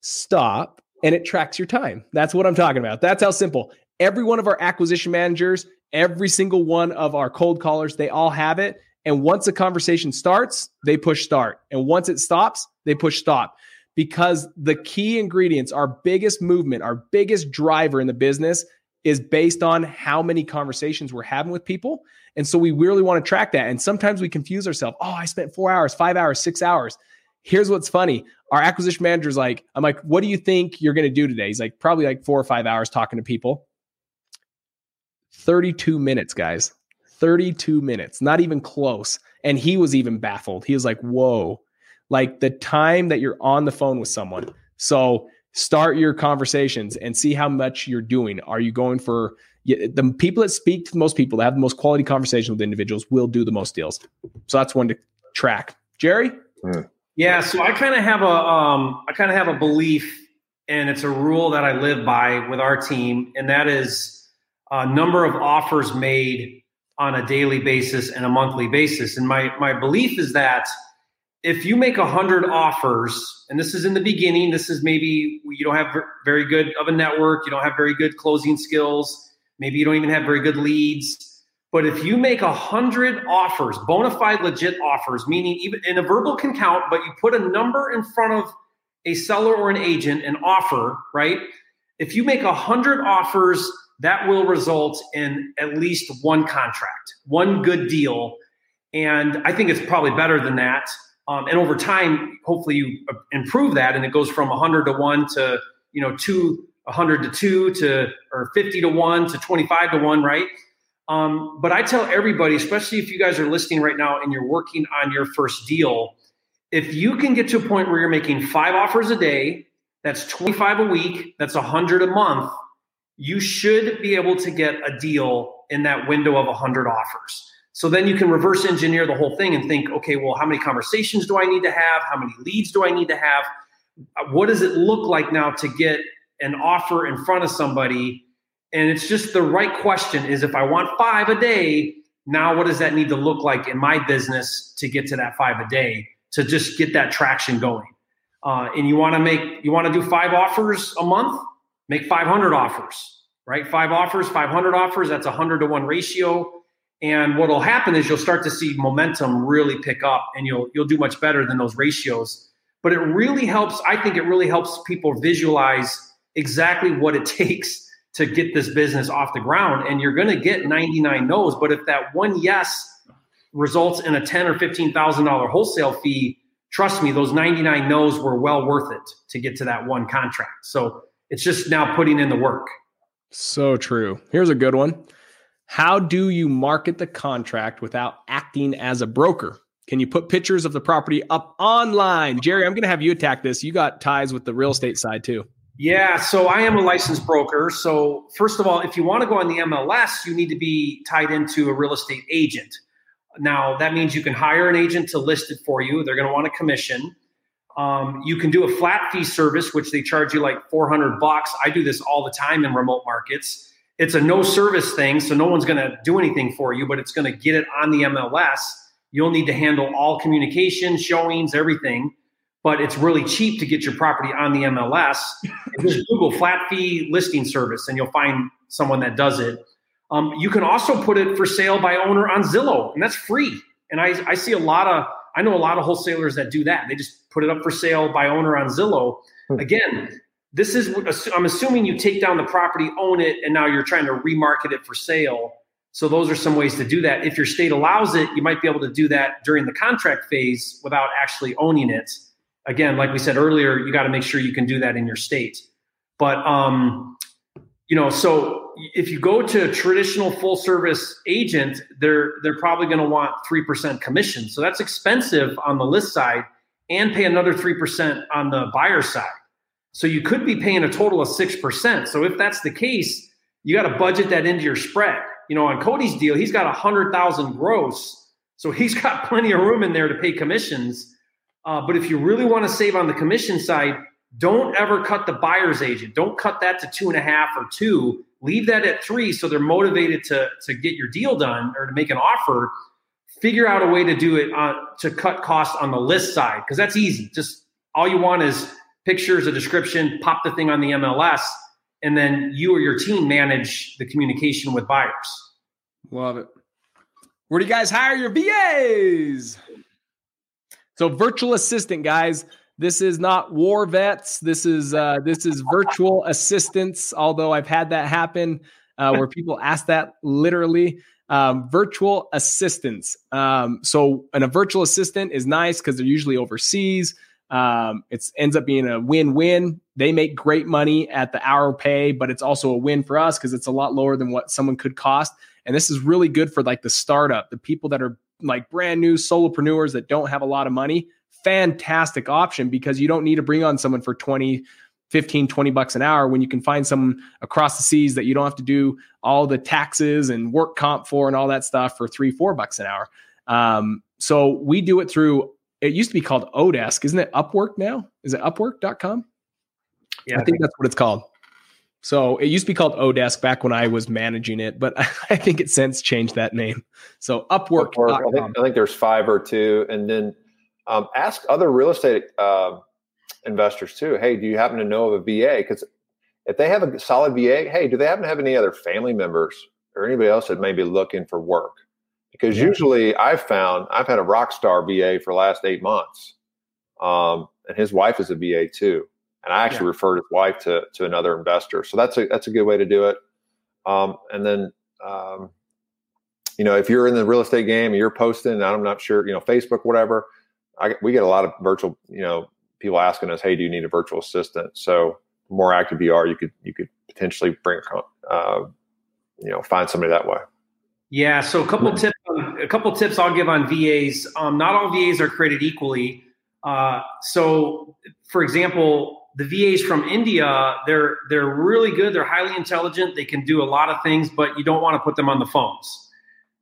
stop, and it tracks your time. That's what I'm talking about. That's how simple. Every one of our acquisition managers, every single one of our cold callers, they all have it. And once a conversation starts, they push start. And once it stops, they push stop. because the key ingredients, our biggest movement, our biggest driver in the business is based on how many conversations we're having with people. And so we really want to track that. And sometimes we confuse ourselves. Oh, I spent four hours, five hours, six hours. Here's what's funny. Our acquisition manager's like, I'm like, what do you think you're going to do today? He's like, probably like four or five hours talking to people. 32 minutes, guys. 32 minutes, not even close. And he was even baffled. He was like, whoa, like the time that you're on the phone with someone. So start your conversations and see how much you're doing. Are you going for the people that speak to the most people that have the most quality conversation with individuals will do the most deals. So that's one to track. Jerry? Mm. Yeah, so I kind of have a um, I kind of have a belief, and it's a rule that I live by with our team, and that is a number of offers made on a daily basis and a monthly basis. And my my belief is that if you make a hundred offers, and this is in the beginning, this is maybe you don't have very good of a network, you don't have very good closing skills, maybe you don't even have very good leads. But if you make a hundred offers, bona fide, legit offers, meaning even in a verbal can count, but you put a number in front of a seller or an agent, an offer, right? If you make a hundred offers, that will result in at least one contract, one good deal. And I think it's probably better than that. Um, and over time, hopefully you improve that and it goes from 100 to 1 to, you know, 2, 100 to 2 to, or 50 to 1 to 25 to 1, right? Um, but I tell everybody, especially if you guys are listening right now and you're working on your first deal, if you can get to a point where you're making five offers a day, that's 25 a week, that's 100 a month, you should be able to get a deal in that window of 100 offers. So then you can reverse engineer the whole thing and think, okay, well, how many conversations do I need to have? How many leads do I need to have? What does it look like now to get an offer in front of somebody? And it's just the right question is if I want five a day, now what does that need to look like in my business to get to that five a day to just get that traction going? Uh, and you want to make, you want to do five offers a month, make 500 offers, right? Five offers, 500 offers, that's a 100 to 1 ratio and what will happen is you'll start to see momentum really pick up and you'll you'll do much better than those ratios. But it really helps, I think it really helps people visualize exactly what it takes to get this business off the ground. And you're gonna get 99 no's. But if that one yes results in a 10 or fifteen thousand dollar wholesale fee, trust me, those 99 no's were well worth it to get to that one contract. So it's just now putting in the work. So true. Here's a good one. How do you market the contract without acting as a broker? Can you put pictures of the property up online? Jerry, I'm going to have you attack this. You got ties with the real estate side too. Yeah, so I am a licensed broker. So, first of all, if you want to go on the MLS, you need to be tied into a real estate agent. Now, that means you can hire an agent to list it for you. They're going to want a commission. Um, you can do a flat fee service, which they charge you like 400 bucks. I do this all the time in remote markets it's a no service thing, so no one's going to do anything for you, but it's going to get it on the MLS. You'll need to handle all communication, showings, everything. But it's really cheap to get your property on the MLS. Just Google flat fee listing service, and you'll find someone that does it. Um, you can also put it for sale by owner on Zillow, and that's free. And I, I see a lot of, I know a lot of wholesalers that do that. They just put it up for sale by owner on Zillow. Hmm. Again, this is i'm assuming you take down the property own it and now you're trying to remarket it for sale so those are some ways to do that if your state allows it you might be able to do that during the contract phase without actually owning it again like we said earlier you got to make sure you can do that in your state but um you know so if you go to a traditional full service agent they're they're probably going to want 3% commission so that's expensive on the list side and pay another 3% on the buyer side so you could be paying a total of 6%. So if that's the case, you got to budget that into your spread. You know, on Cody's deal, he's got a 100,000 gross. So he's got plenty of room in there to pay commissions. Uh, but if you really want to save on the commission side, don't ever cut the buyer's agent. Don't cut that to two and a half or two. Leave that at three so they're motivated to, to get your deal done or to make an offer. Figure out a way to do it on, to cut costs on the list side because that's easy. Just all you want is pictures, a description, pop the thing on the MLS, and then you or your team manage the communication with buyers. Love it. Where do you guys hire your VAs? So, virtual assistant, guys. This is not war vets. This is uh, this is virtual assistants. Although I've had that happen uh, where people ask that literally. Um, virtual assistants. Um, so, and a virtual assistant is nice because they're usually overseas. Um, it ends up being a win-win. They make great money at the hour pay, but it's also a win for us because it's a lot lower than what someone could cost. And this is really good for like the startup, the people that are like brand new solopreneurs that don't have a lot of money. Fantastic option because you don't need to bring on someone for 20, 15, 20 bucks an hour when you can find someone across the seas that you don't have to do all the taxes and work comp for and all that stuff for three, four bucks an hour. Um, so we do it through, it used to be called Odesk. Isn't it Upwork now? Is it upwork.com? Yeah, I think that's what it's called. So it used to be called Odesk back when I was managing it, but I think it since changed that name. So Upwork. Upwork I, think, I, think, there's Fiverr too, and then um, ask other real estate uh, investors too. Hey, do you happen to know of a VA? Because if they have a solid VA, hey, do they happen to have any other family members or anybody else that may be looking for work? Because usually I've found I've had a rock star VA for the last eight months, um, and his wife is a VA too and I actually yeah. referred his wife to to another investor. So that's a that's a good way to do it. Um, and then um, you know if you're in the real estate game and you're posting, I'm not sure you know Facebook whatever. I, we get a lot of virtual you know people asking us, hey, do you need a virtual assistant? So the more active you are, you could you could potentially bring uh, you know find somebody that way. Yeah. So a couple tips. A couple tips I'll give on VAs. Um, not all VAs are created equally. Uh, so, for example, the VAs from India, they're they're really good. They're highly intelligent. They can do a lot of things, but you don't want to put them on the phones.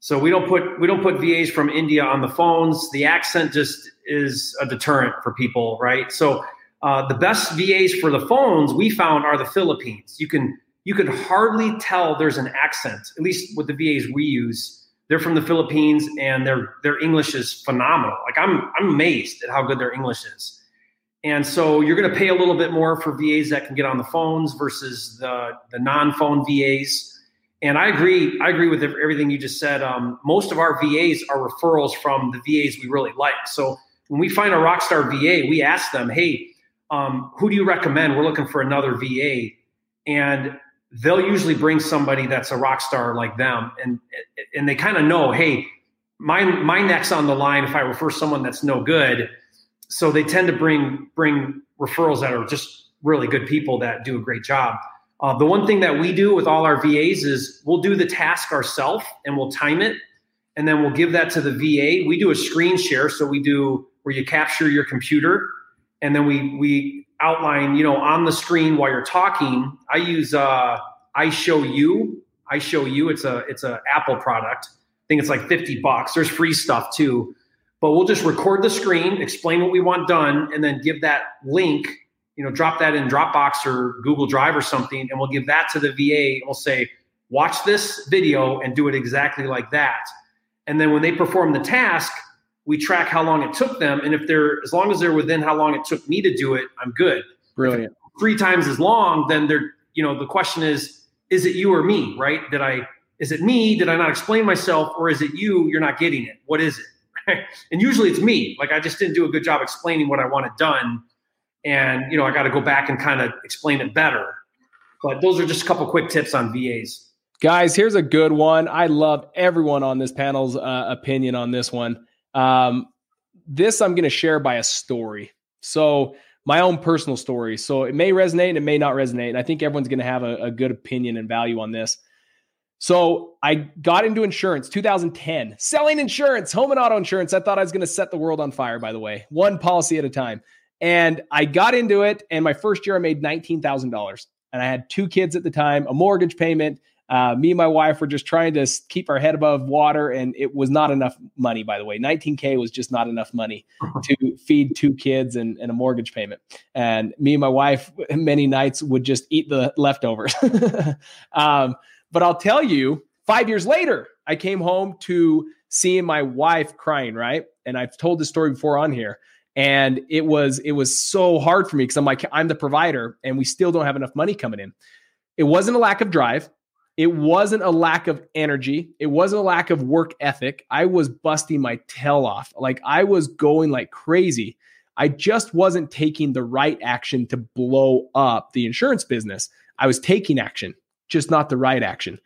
So we don't put we don't put VAs from India on the phones. The accent just is a deterrent for people, right? So uh, the best VAs for the phones we found are the Philippines. You can you can hardly tell there's an accent, at least with the VAs we use. They're from the Philippines, and their their English is phenomenal. Like I'm I'm amazed at how good their English is. And so you're going to pay a little bit more for VAs that can get on the phones versus the, the non-phone VAs. And I agree. I agree with everything you just said. Um, most of our VAs are referrals from the VAs we really like. So when we find a rock star VA, we ask them, "Hey, um, who do you recommend? We're looking for another VA," and they'll usually bring somebody that's a rock star like them, and and they kind of know, "Hey, my my neck's on the line if I refer someone that's no good." so they tend to bring bring referrals that are just really good people that do a great job. Uh, the one thing that we do with all our VAs is we'll do the task ourselves and we'll time it, and then we'll give that to the VA. We do a screen share, so we do where you capture your computer, and then we we outline, you know, on the screen while you're talking. I use uh, I show you. I show you. It's a it's a Apple product. I think it's like fifty bucks. There's free stuff too but we'll just record the screen, explain what we want done, and then give that link, you know, drop that in Dropbox or Google Drive or something, and we'll give that to the VA. And we'll say, watch this video and do it exactly like that. And then when they perform the task, we track how long it took them. And if they're, as long as they're within how long it took me to do it, I'm good. Brilliant. Three times as long, then they're, you know, the question is, is it you or me, right? Did I, is it me? Did I not explain myself? Or is it you? You're not getting it. What is it? and usually it's me. Like I just didn't do a good job explaining what I wanted done. And, you know, I got to go back and kind of explain it better. But those are just a couple quick tips on VAs. Guys, here's a good one. I love everyone on this panel's uh, opinion on this one. Um, this I'm going to share by a story. So, my own personal story. So, it may resonate and it may not resonate. And I think everyone's going to have a, a good opinion and value on this. So I got into insurance 2010, selling insurance, home and auto insurance. I thought I was going to set the world on fire, by the way, one policy at a time. And I got into it. And my first year, I made $19,000. And I had two kids at the time, a mortgage payment. Uh, me and my wife were just trying to keep our head above water. And it was not enough money, by the way. 19K was just not enough money to feed two kids and, and a mortgage payment. And me and my wife, many nights, would just eat the leftovers. um, but I'll tell you, five years later, I came home to seeing my wife crying, right? And I've told this story before on here. And it was it was so hard for me because I'm like, I'm the provider and we still don't have enough money coming in. It wasn't a lack of drive. It wasn't a lack of energy. It wasn't a lack of work ethic. I was busting my tail off. Like I was going like crazy. I just wasn't taking the right action to blow up the insurance business. I was taking action, just not the right action.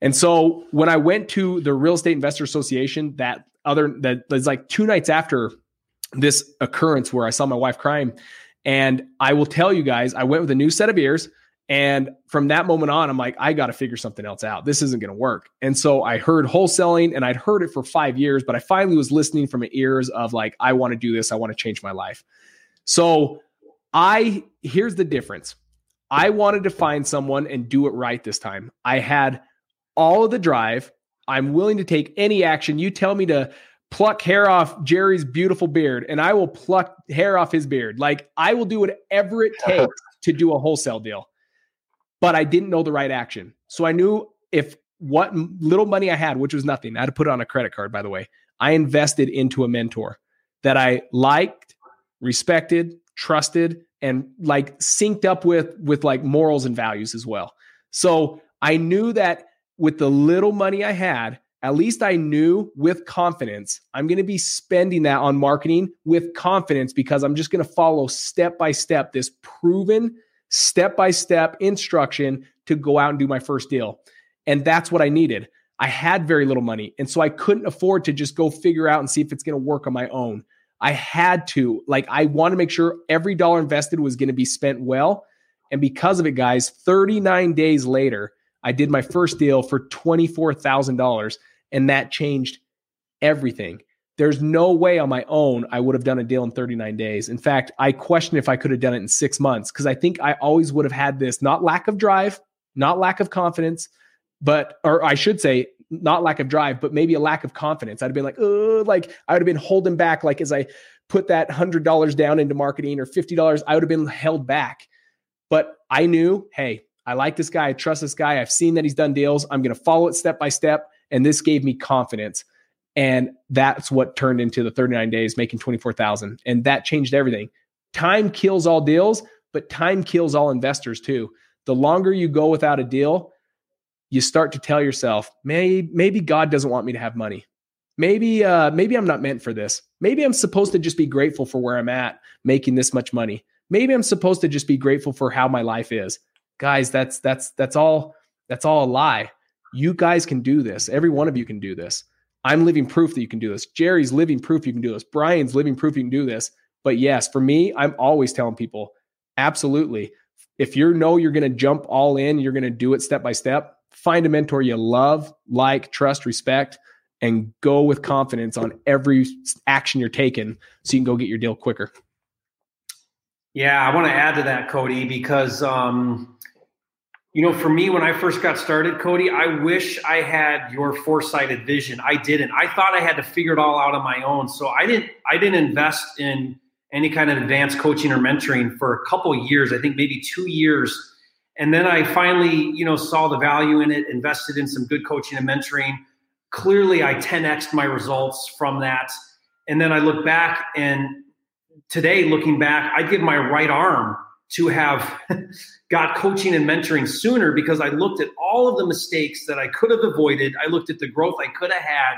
And so when I went to the Real Estate Investor Association, that other that was like two nights after this occurrence where I saw my wife crying, and I will tell you guys, I went with a new set of ears. And from that moment on, I'm like, I got to figure something else out. This isn't going to work. And so I heard wholesaling and I'd heard it for five years, but I finally was listening from ears of like, I want to do this. I want to change my life. So I, here's the difference. I wanted to find someone and do it right this time. I had all of the drive. I'm willing to take any action. You tell me to pluck hair off Jerry's beautiful beard, and I will pluck hair off his beard. Like I will do whatever it takes to do a wholesale deal. But I didn't know the right action. So I knew if what little money I had, which was nothing, I had to put it on a credit card, by the way. I invested into a mentor that I liked, respected, trusted, and like synced up with with like morals and values as well. So I knew that with the little money I had, at least I knew with confidence I'm going to be spending that on marketing with confidence because I'm just going to follow step by step this proven step by step instruction to go out and do my first deal. And that's what I needed. I had very little money. And so I couldn't afford to just go figure out and see if it's going to work on my own. I had to, like, I want to make sure every dollar invested was going to be spent well. And because of it, guys, 39 days later, I did my first deal for $24,000 and that changed everything. There's no way on my own I would have done a deal in 39 days. In fact, I question if I could have done it in six months because I think I always would have had this not lack of drive, not lack of confidence, but, or I should say, not lack of drive, but maybe a lack of confidence. I'd have been like, oh, like I would have been holding back. Like as I put that hundred dollars down into marketing or fifty dollars, I would have been held back. But I knew, hey, I like this guy. I trust this guy. I've seen that he's done deals. I'm going to follow it step by step. And this gave me confidence. And that's what turned into the 39 days making 24,000. And that changed everything. Time kills all deals, but time kills all investors too. The longer you go without a deal, you start to tell yourself, maybe, maybe God doesn't want me to have money. Maybe, uh, maybe I'm not meant for this. Maybe I'm supposed to just be grateful for where I'm at, making this much money. Maybe I'm supposed to just be grateful for how my life is guys, that's that's that's all that's all a lie. You guys can do this. Every one of you can do this. I'm living proof that you can do this. Jerry's living proof you can do this. Brian's living proof you can do this. But yes, for me, I'm always telling people, absolutely. If you know you're going to jump all in, you're going to do it step by step, find a mentor you love, like, trust, respect, and go with confidence on every action you're taking so you can go get your deal quicker. Yeah, I want to add to that, Cody, because um, you know, for me, when I first got started, Cody, I wish I had your foresighted vision. I didn't. I thought I had to figure it all out on my own. So I didn't. I didn't invest in any kind of advanced coaching or mentoring for a couple years. I think maybe two years, and then I finally, you know, saw the value in it. Invested in some good coaching and mentoring. Clearly, I 10xed my results from that. And then I look back, and today, looking back, I'd give my right arm to have got coaching and mentoring sooner because I looked at all of the mistakes that I could have avoided. I looked at the growth I could have had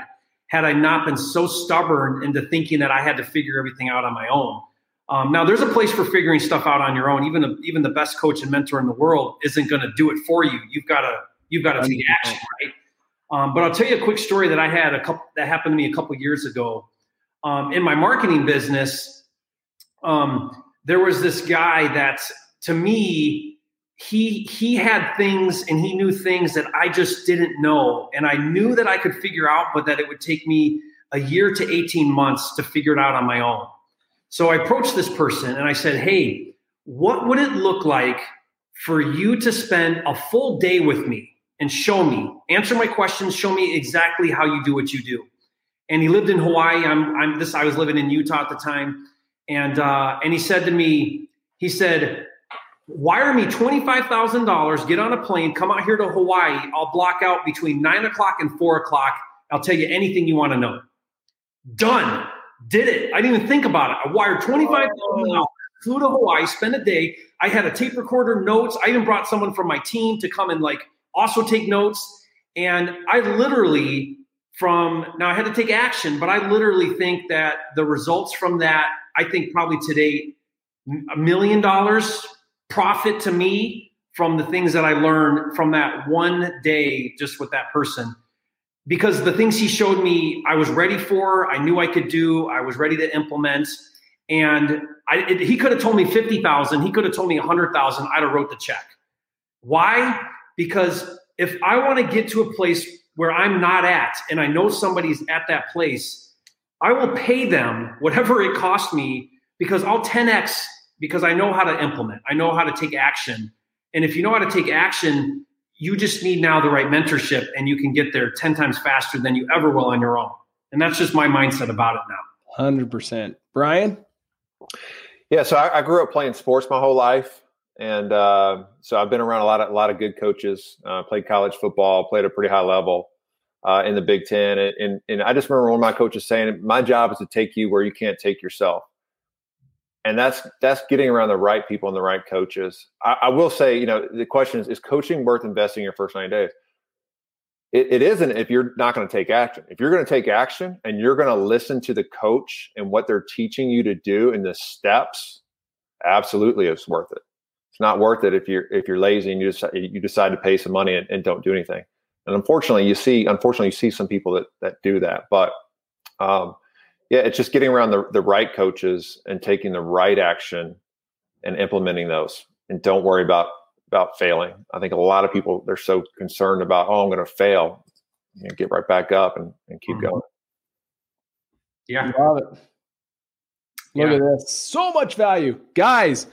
had I not been so stubborn into thinking that I had to figure everything out on my own. Um, now, there's a place for figuring stuff out on your own. Even a, even the best coach and mentor in the world isn't going to do it for you. You've got to you've got to take action, right? Um, but I'll tell you a quick story that I had a couple that happened to me a couple years ago um, in my marketing business. Um, there was this guy that to me he he had things and he knew things that I just didn't know and I knew that I could figure out but that it would take me a year to 18 months to figure it out on my own. So I approached this person and I said, "Hey, what would it look like for you to spend a full day with me and show me, answer my questions, show me exactly how you do what you do?" And he lived in Hawaii. I'm I'm this I was living in Utah at the time and uh, and he said to me, he said, "Wire me twenty five thousand dollars. Get on a plane, come out here to Hawaii. I'll block out between nine o'clock and four o'clock. I'll tell you anything you want to know." Done. Did it. I didn't even think about it. I wired twenty five thousand dollars. Flew to Hawaii, spent a day. I had a tape recorder, notes. I even brought someone from my team to come and like also take notes. And I literally, from now, I had to take action, but I literally think that the results from that I think probably today a million dollars profit to me from the things that I learned from that one day just with that person. Because the things he showed me, I was ready for, I knew I could do, I was ready to implement. And I, it, he could have told me 50,000, he could have told me 100,000, I'd have wrote the check. Why? Because if I want to get to a place where I'm not at and I know somebody's at that place, I will pay them whatever it cost me because I'll 10x because I know how to implement. I know how to take action. And if you know how to take action, you just need now the right mentorship and you can get there 10 times faster than you ever will on your own. And that's just my mindset about it now. 100%. Brian? Yeah, so I, I grew up playing sports my whole life. And uh, so I've been around a lot of a lot of good coaches. Uh, played college football, played at a pretty high level uh, in the Big Ten, and, and, and I just remember one of my coaches saying, "My job is to take you where you can't take yourself." and that's that's getting around the right people and the right coaches. I, I, will say, you know, the question is: Is coaching worth investing your first ninety days? It, it isn't if you're not going to take action. If you're going to take action and you're going to listen to the coach and what they're teaching you to do and the steps, absolutely, it's worth it. It's not worth it if you're if you're lazy and you decide, you decide to pay some money and, and don't do anything. And unfortunately, you see, unfortunately, you see some people that that do that, but. Um, yeah, it's just getting around the, the right coaches and taking the right action and implementing those. And don't worry about about failing. I think a lot of people they're so concerned about, oh, I'm going to fail. You know, get right back up and, and keep mm-hmm. going. Yeah. Love it. Look yeah. at this. So much value. Guys,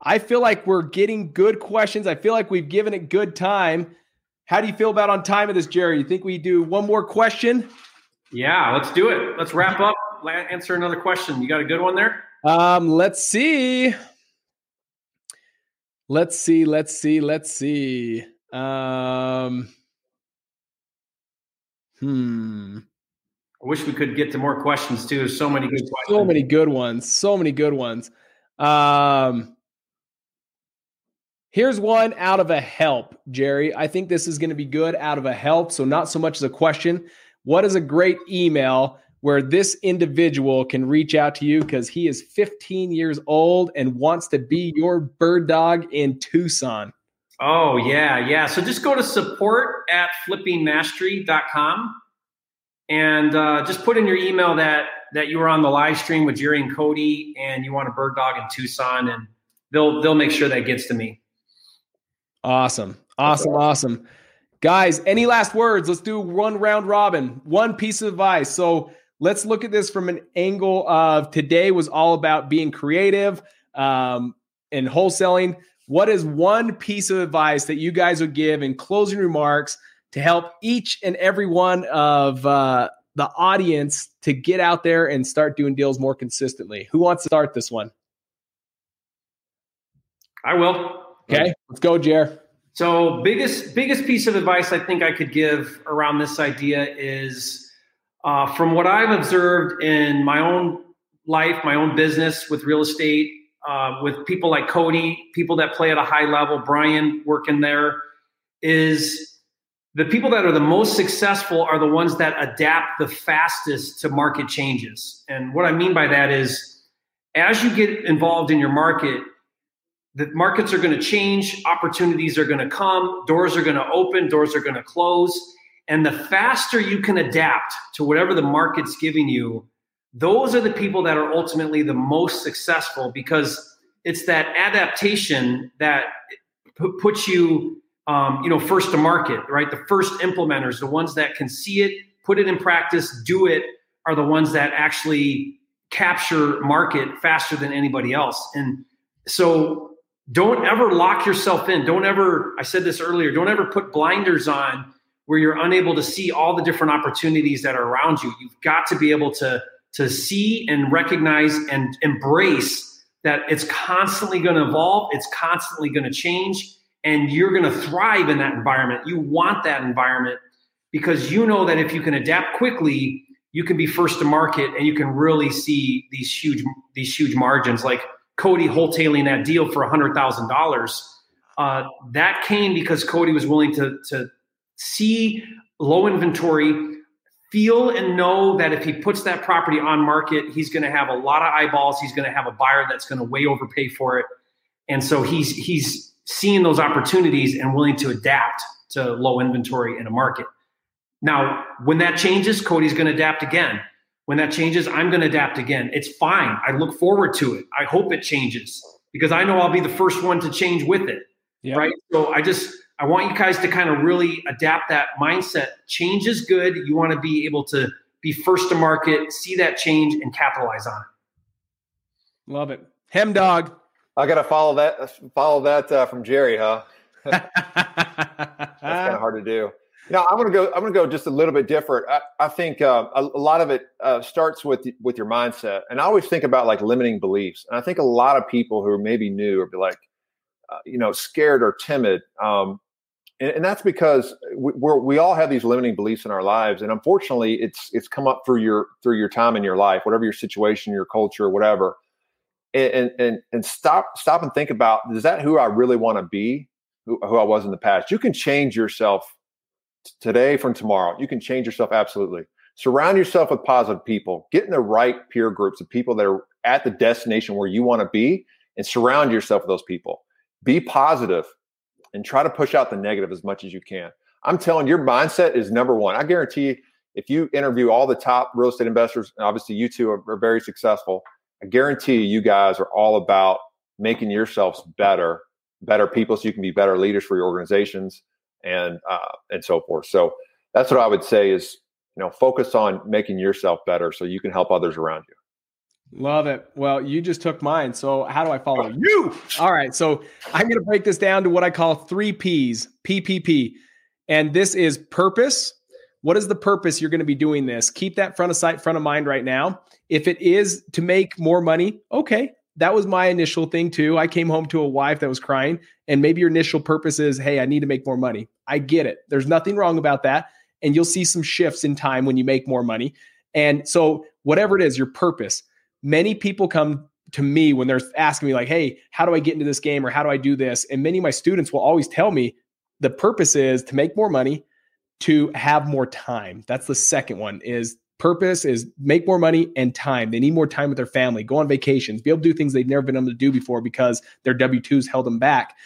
I feel like we're getting good questions. I feel like we've given it good time. How do you feel about on time of this, Jerry? You think we do one more question? Yeah, let's do it. Let's wrap up answer another question. You got a good one there? Um, let's see. Let's see. Let's see. Let's see. Um, hmm. I wish we could get to more questions too. There's So many good questions. So many good ones. So many good ones. Um, here's one out of a help, Jerry. I think this is going to be good out of a help. So not so much as a question. What is a great email where this individual can reach out to you because he is 15 years old and wants to be your bird dog in Tucson. Oh, yeah, yeah. So just go to support at flippingmastery.com and uh, just put in your email that that you were on the live stream with Jerry and Cody and you want a bird dog in Tucson and they'll they'll make sure that gets to me. Awesome. Awesome. Awesome. Guys, any last words? Let's do one round robin. One piece of advice. So let's look at this from an angle of today was all about being creative um, and wholesaling. What is one piece of advice that you guys would give in closing remarks to help each and every one of uh, the audience to get out there and start doing deals more consistently? Who wants to start this one? I will. Okay, let's go, Jer. So, biggest biggest piece of advice I think I could give around this idea is uh, from what I've observed in my own life, my own business with real estate, uh, with people like Cody, people that play at a high level, Brian working there, is the people that are the most successful are the ones that adapt the fastest to market changes. And what I mean by that is, as you get involved in your market, the markets are going to change, opportunities are going to come, doors are going to open, doors are going to close and the faster you can adapt to whatever the market's giving you, those are the people that are ultimately the most successful because it's that adaptation that p- puts you, um, you know, first to market, right? The first implementers, the ones that can see it, put it in practice, do it, are the ones that actually capture market faster than anybody else. And so don't ever lock yourself in. Don't ever, I said this earlier, don't ever put blinders on where you're unable to see all the different opportunities that are around you. You've got to be able to, to see and recognize and embrace that it's constantly going to evolve, it's constantly going to change, and you're going to thrive in that environment. You want that environment because you know that if you can adapt quickly, you can be first to market and you can really see these huge these huge margins like Cody wholetailing that deal for $100,000. Uh, that came because Cody was willing to, to see low inventory, feel and know that if he puts that property on market, he's going to have a lot of eyeballs. He's going to have a buyer that's going to way overpay for it, and so he's he's seeing those opportunities and willing to adapt to low inventory in a market. Now, when that changes, Cody's going to adapt again. When that changes, I'm going to adapt again. It's fine. I look forward to it. I hope it changes because I know I'll be the first one to change with it. Yep. Right. So I just I want you guys to kind of really adapt that mindset. Change is good. You want to be able to be first to market, see that change, and capitalize on it. Love it. Hem dog. I got to follow that. Follow that uh, from Jerry, huh? That's kind of hard to do. Now I'm going to go. I'm going to go just a little bit different. I, I think uh, a, a, lot of it uh, starts with with your mindset, and I always think about like limiting beliefs. And I think a lot of people who are maybe new or be like, uh, you know, scared or timid. Um, and, and, that's because we, we all have these limiting beliefs in our lives, and unfortunately, it's it's come up through your through your time in your life, whatever your situation, your culture, whatever. And and and stop stop and think about: is that who I really want to be? Who, who I was in the past? You can change yourself today from tomorrow. You can change yourself absolutely. Surround yourself with positive people. Get in the right peer groups of people that are at the destination where you want to be, and surround yourself with those people. Be positive and try to push out the negative as much as you can. I'm telling you, your mindset is number one. I guarantee you, if you interview all the top real estate investors, and obviously you two are, are very successful. I guarantee you, you guys are all about making yourselves better, better people, so you can be better leaders for your organizations and uh, and so forth. So that's what I would say is you know focus on making yourself better so you can help others around you. Love it. Well, you just took mine. So how do I follow you? All right. So I'm going to break this down to what I call three P's, PPP. And this is purpose. What is the purpose you're going to be doing this? Keep that front of sight, front of mind right now. If it is to make more money, okay. That was my initial thing too. I came home to a wife that was crying, and maybe your initial purpose is, hey, I need to make more money. I get it. There's nothing wrong about that. And you'll see some shifts in time when you make more money. And so, whatever it is, your purpose many people come to me when they're asking me like hey how do i get into this game or how do i do this and many of my students will always tell me the purpose is to make more money to have more time that's the second one is purpose is make more money and time they need more time with their family go on vacations be able to do things they've never been able to do before because their w2s held them back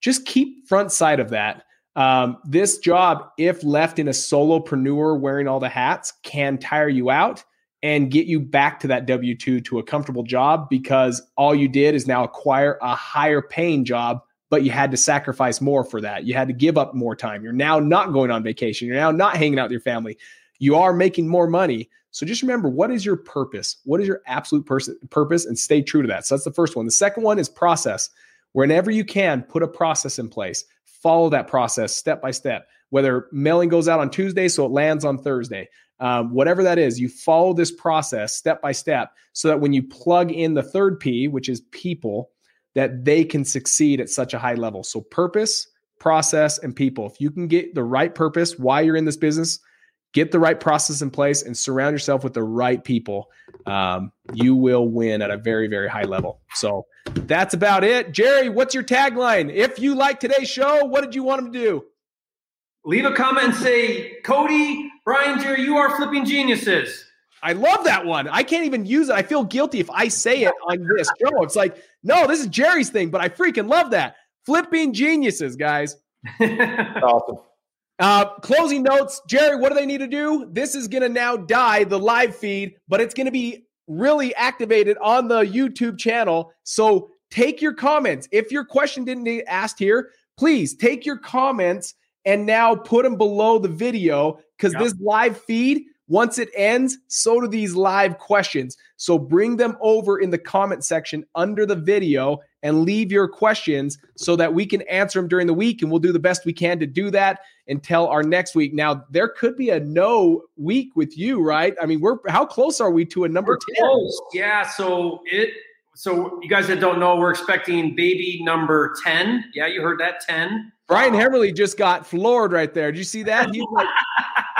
just keep front side of that um, this job if left in a solopreneur wearing all the hats can tire you out and get you back to that W 2 to a comfortable job because all you did is now acquire a higher paying job, but you had to sacrifice more for that. You had to give up more time. You're now not going on vacation. You're now not hanging out with your family. You are making more money. So just remember what is your purpose? What is your absolute pers- purpose? And stay true to that. So that's the first one. The second one is process. Whenever you can, put a process in place. Follow that process step by step. Whether mailing goes out on Tuesday, so it lands on Thursday um, whatever that is, you follow this process step by step so that when you plug in the third P, which is people, that they can succeed at such a high level. So, purpose, process, and people. If you can get the right purpose, why you're in this business, get the right process in place, and surround yourself with the right people, um, you will win at a very, very high level. So, that's about it. Jerry, what's your tagline? If you like today's show, what did you want them to do? Leave a comment and say, Cody, Brian, Jerry, you are flipping geniuses. I love that one. I can't even use it. I feel guilty if I say it on this show. It's like, no, this is Jerry's thing, but I freaking love that. Flipping geniuses, guys. awesome. Uh, closing notes, Jerry. What do they need to do? This is going to now die the live feed, but it's going to be really activated on the YouTube channel. So take your comments. If your question didn't get asked here, please take your comments and now put them below the video because yep. this live feed, once it ends, so do these live questions. So bring them over in the comment section under the video and leave your questions so that we can answer them during the week. And we'll do the best we can to do that until our next week. Now, there could be a no week with you, right? I mean, we're how close are we to a number we're 10? Close. Yeah. So it so you guys that don't know, we're expecting baby number 10. Yeah, you heard that 10. Brian Hemmerly just got floored right there. Did you see that? He's like,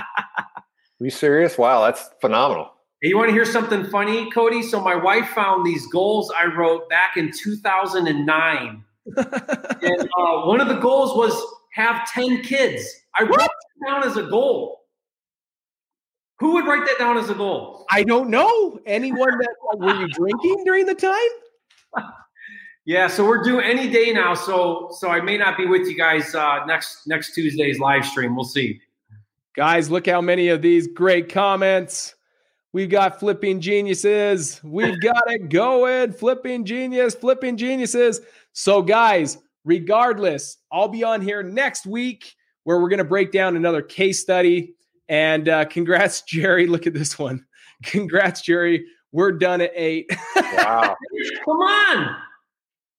Are you serious? Wow, that's phenomenal. Hey, you want to hear something funny, Cody? So my wife found these goals I wrote back in 2009. and uh, one of the goals was have 10 kids. I wrote it down as a goal. Who would write that down as a goal? I don't know. Anyone that were you drinking during the time? Yeah, so we're doing any day now. So so I may not be with you guys uh, next next Tuesday's live stream. We'll see. Guys, look how many of these great comments. We've got flipping geniuses. We've got it going. Flipping genius, flipping geniuses. So, guys, regardless, I'll be on here next week where we're going to break down another case study. And uh, congrats, Jerry. Look at this one. Congrats, Jerry. We're done at eight. Wow. Come on.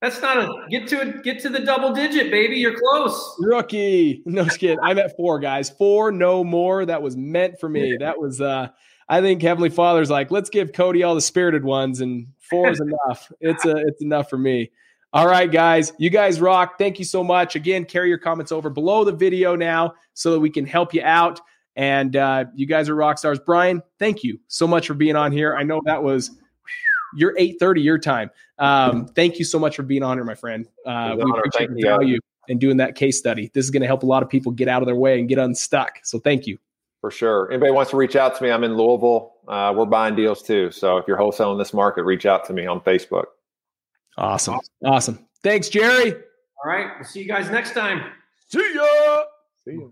That's not a get to it, get to the double digit, baby. You're close. Rookie. No kidding. I'm at four, guys. Four, no more. That was meant for me. That was uh I think Heavenly Father's like, let's give Cody all the spirited ones, and four is enough. It's a it's enough for me. All right, guys. You guys rock. Thank you so much. Again, carry your comments over below the video now so that we can help you out. And uh, you guys are rock stars. Brian, thank you so much for being on here. I know that was your 8:30 your time. Um, thank you so much for being on here, my friend. Uh, we honor. appreciate Thank the you. and doing that case study. This is going to help a lot of people get out of their way and get unstuck. So thank you. For sure. Anybody wants to reach out to me, I'm in Louisville. Uh, we're buying deals too. So if you're wholesaling this market, reach out to me on Facebook. Awesome. Awesome. Thanks, Jerry. All right. We'll see you guys next time. See ya. See ya.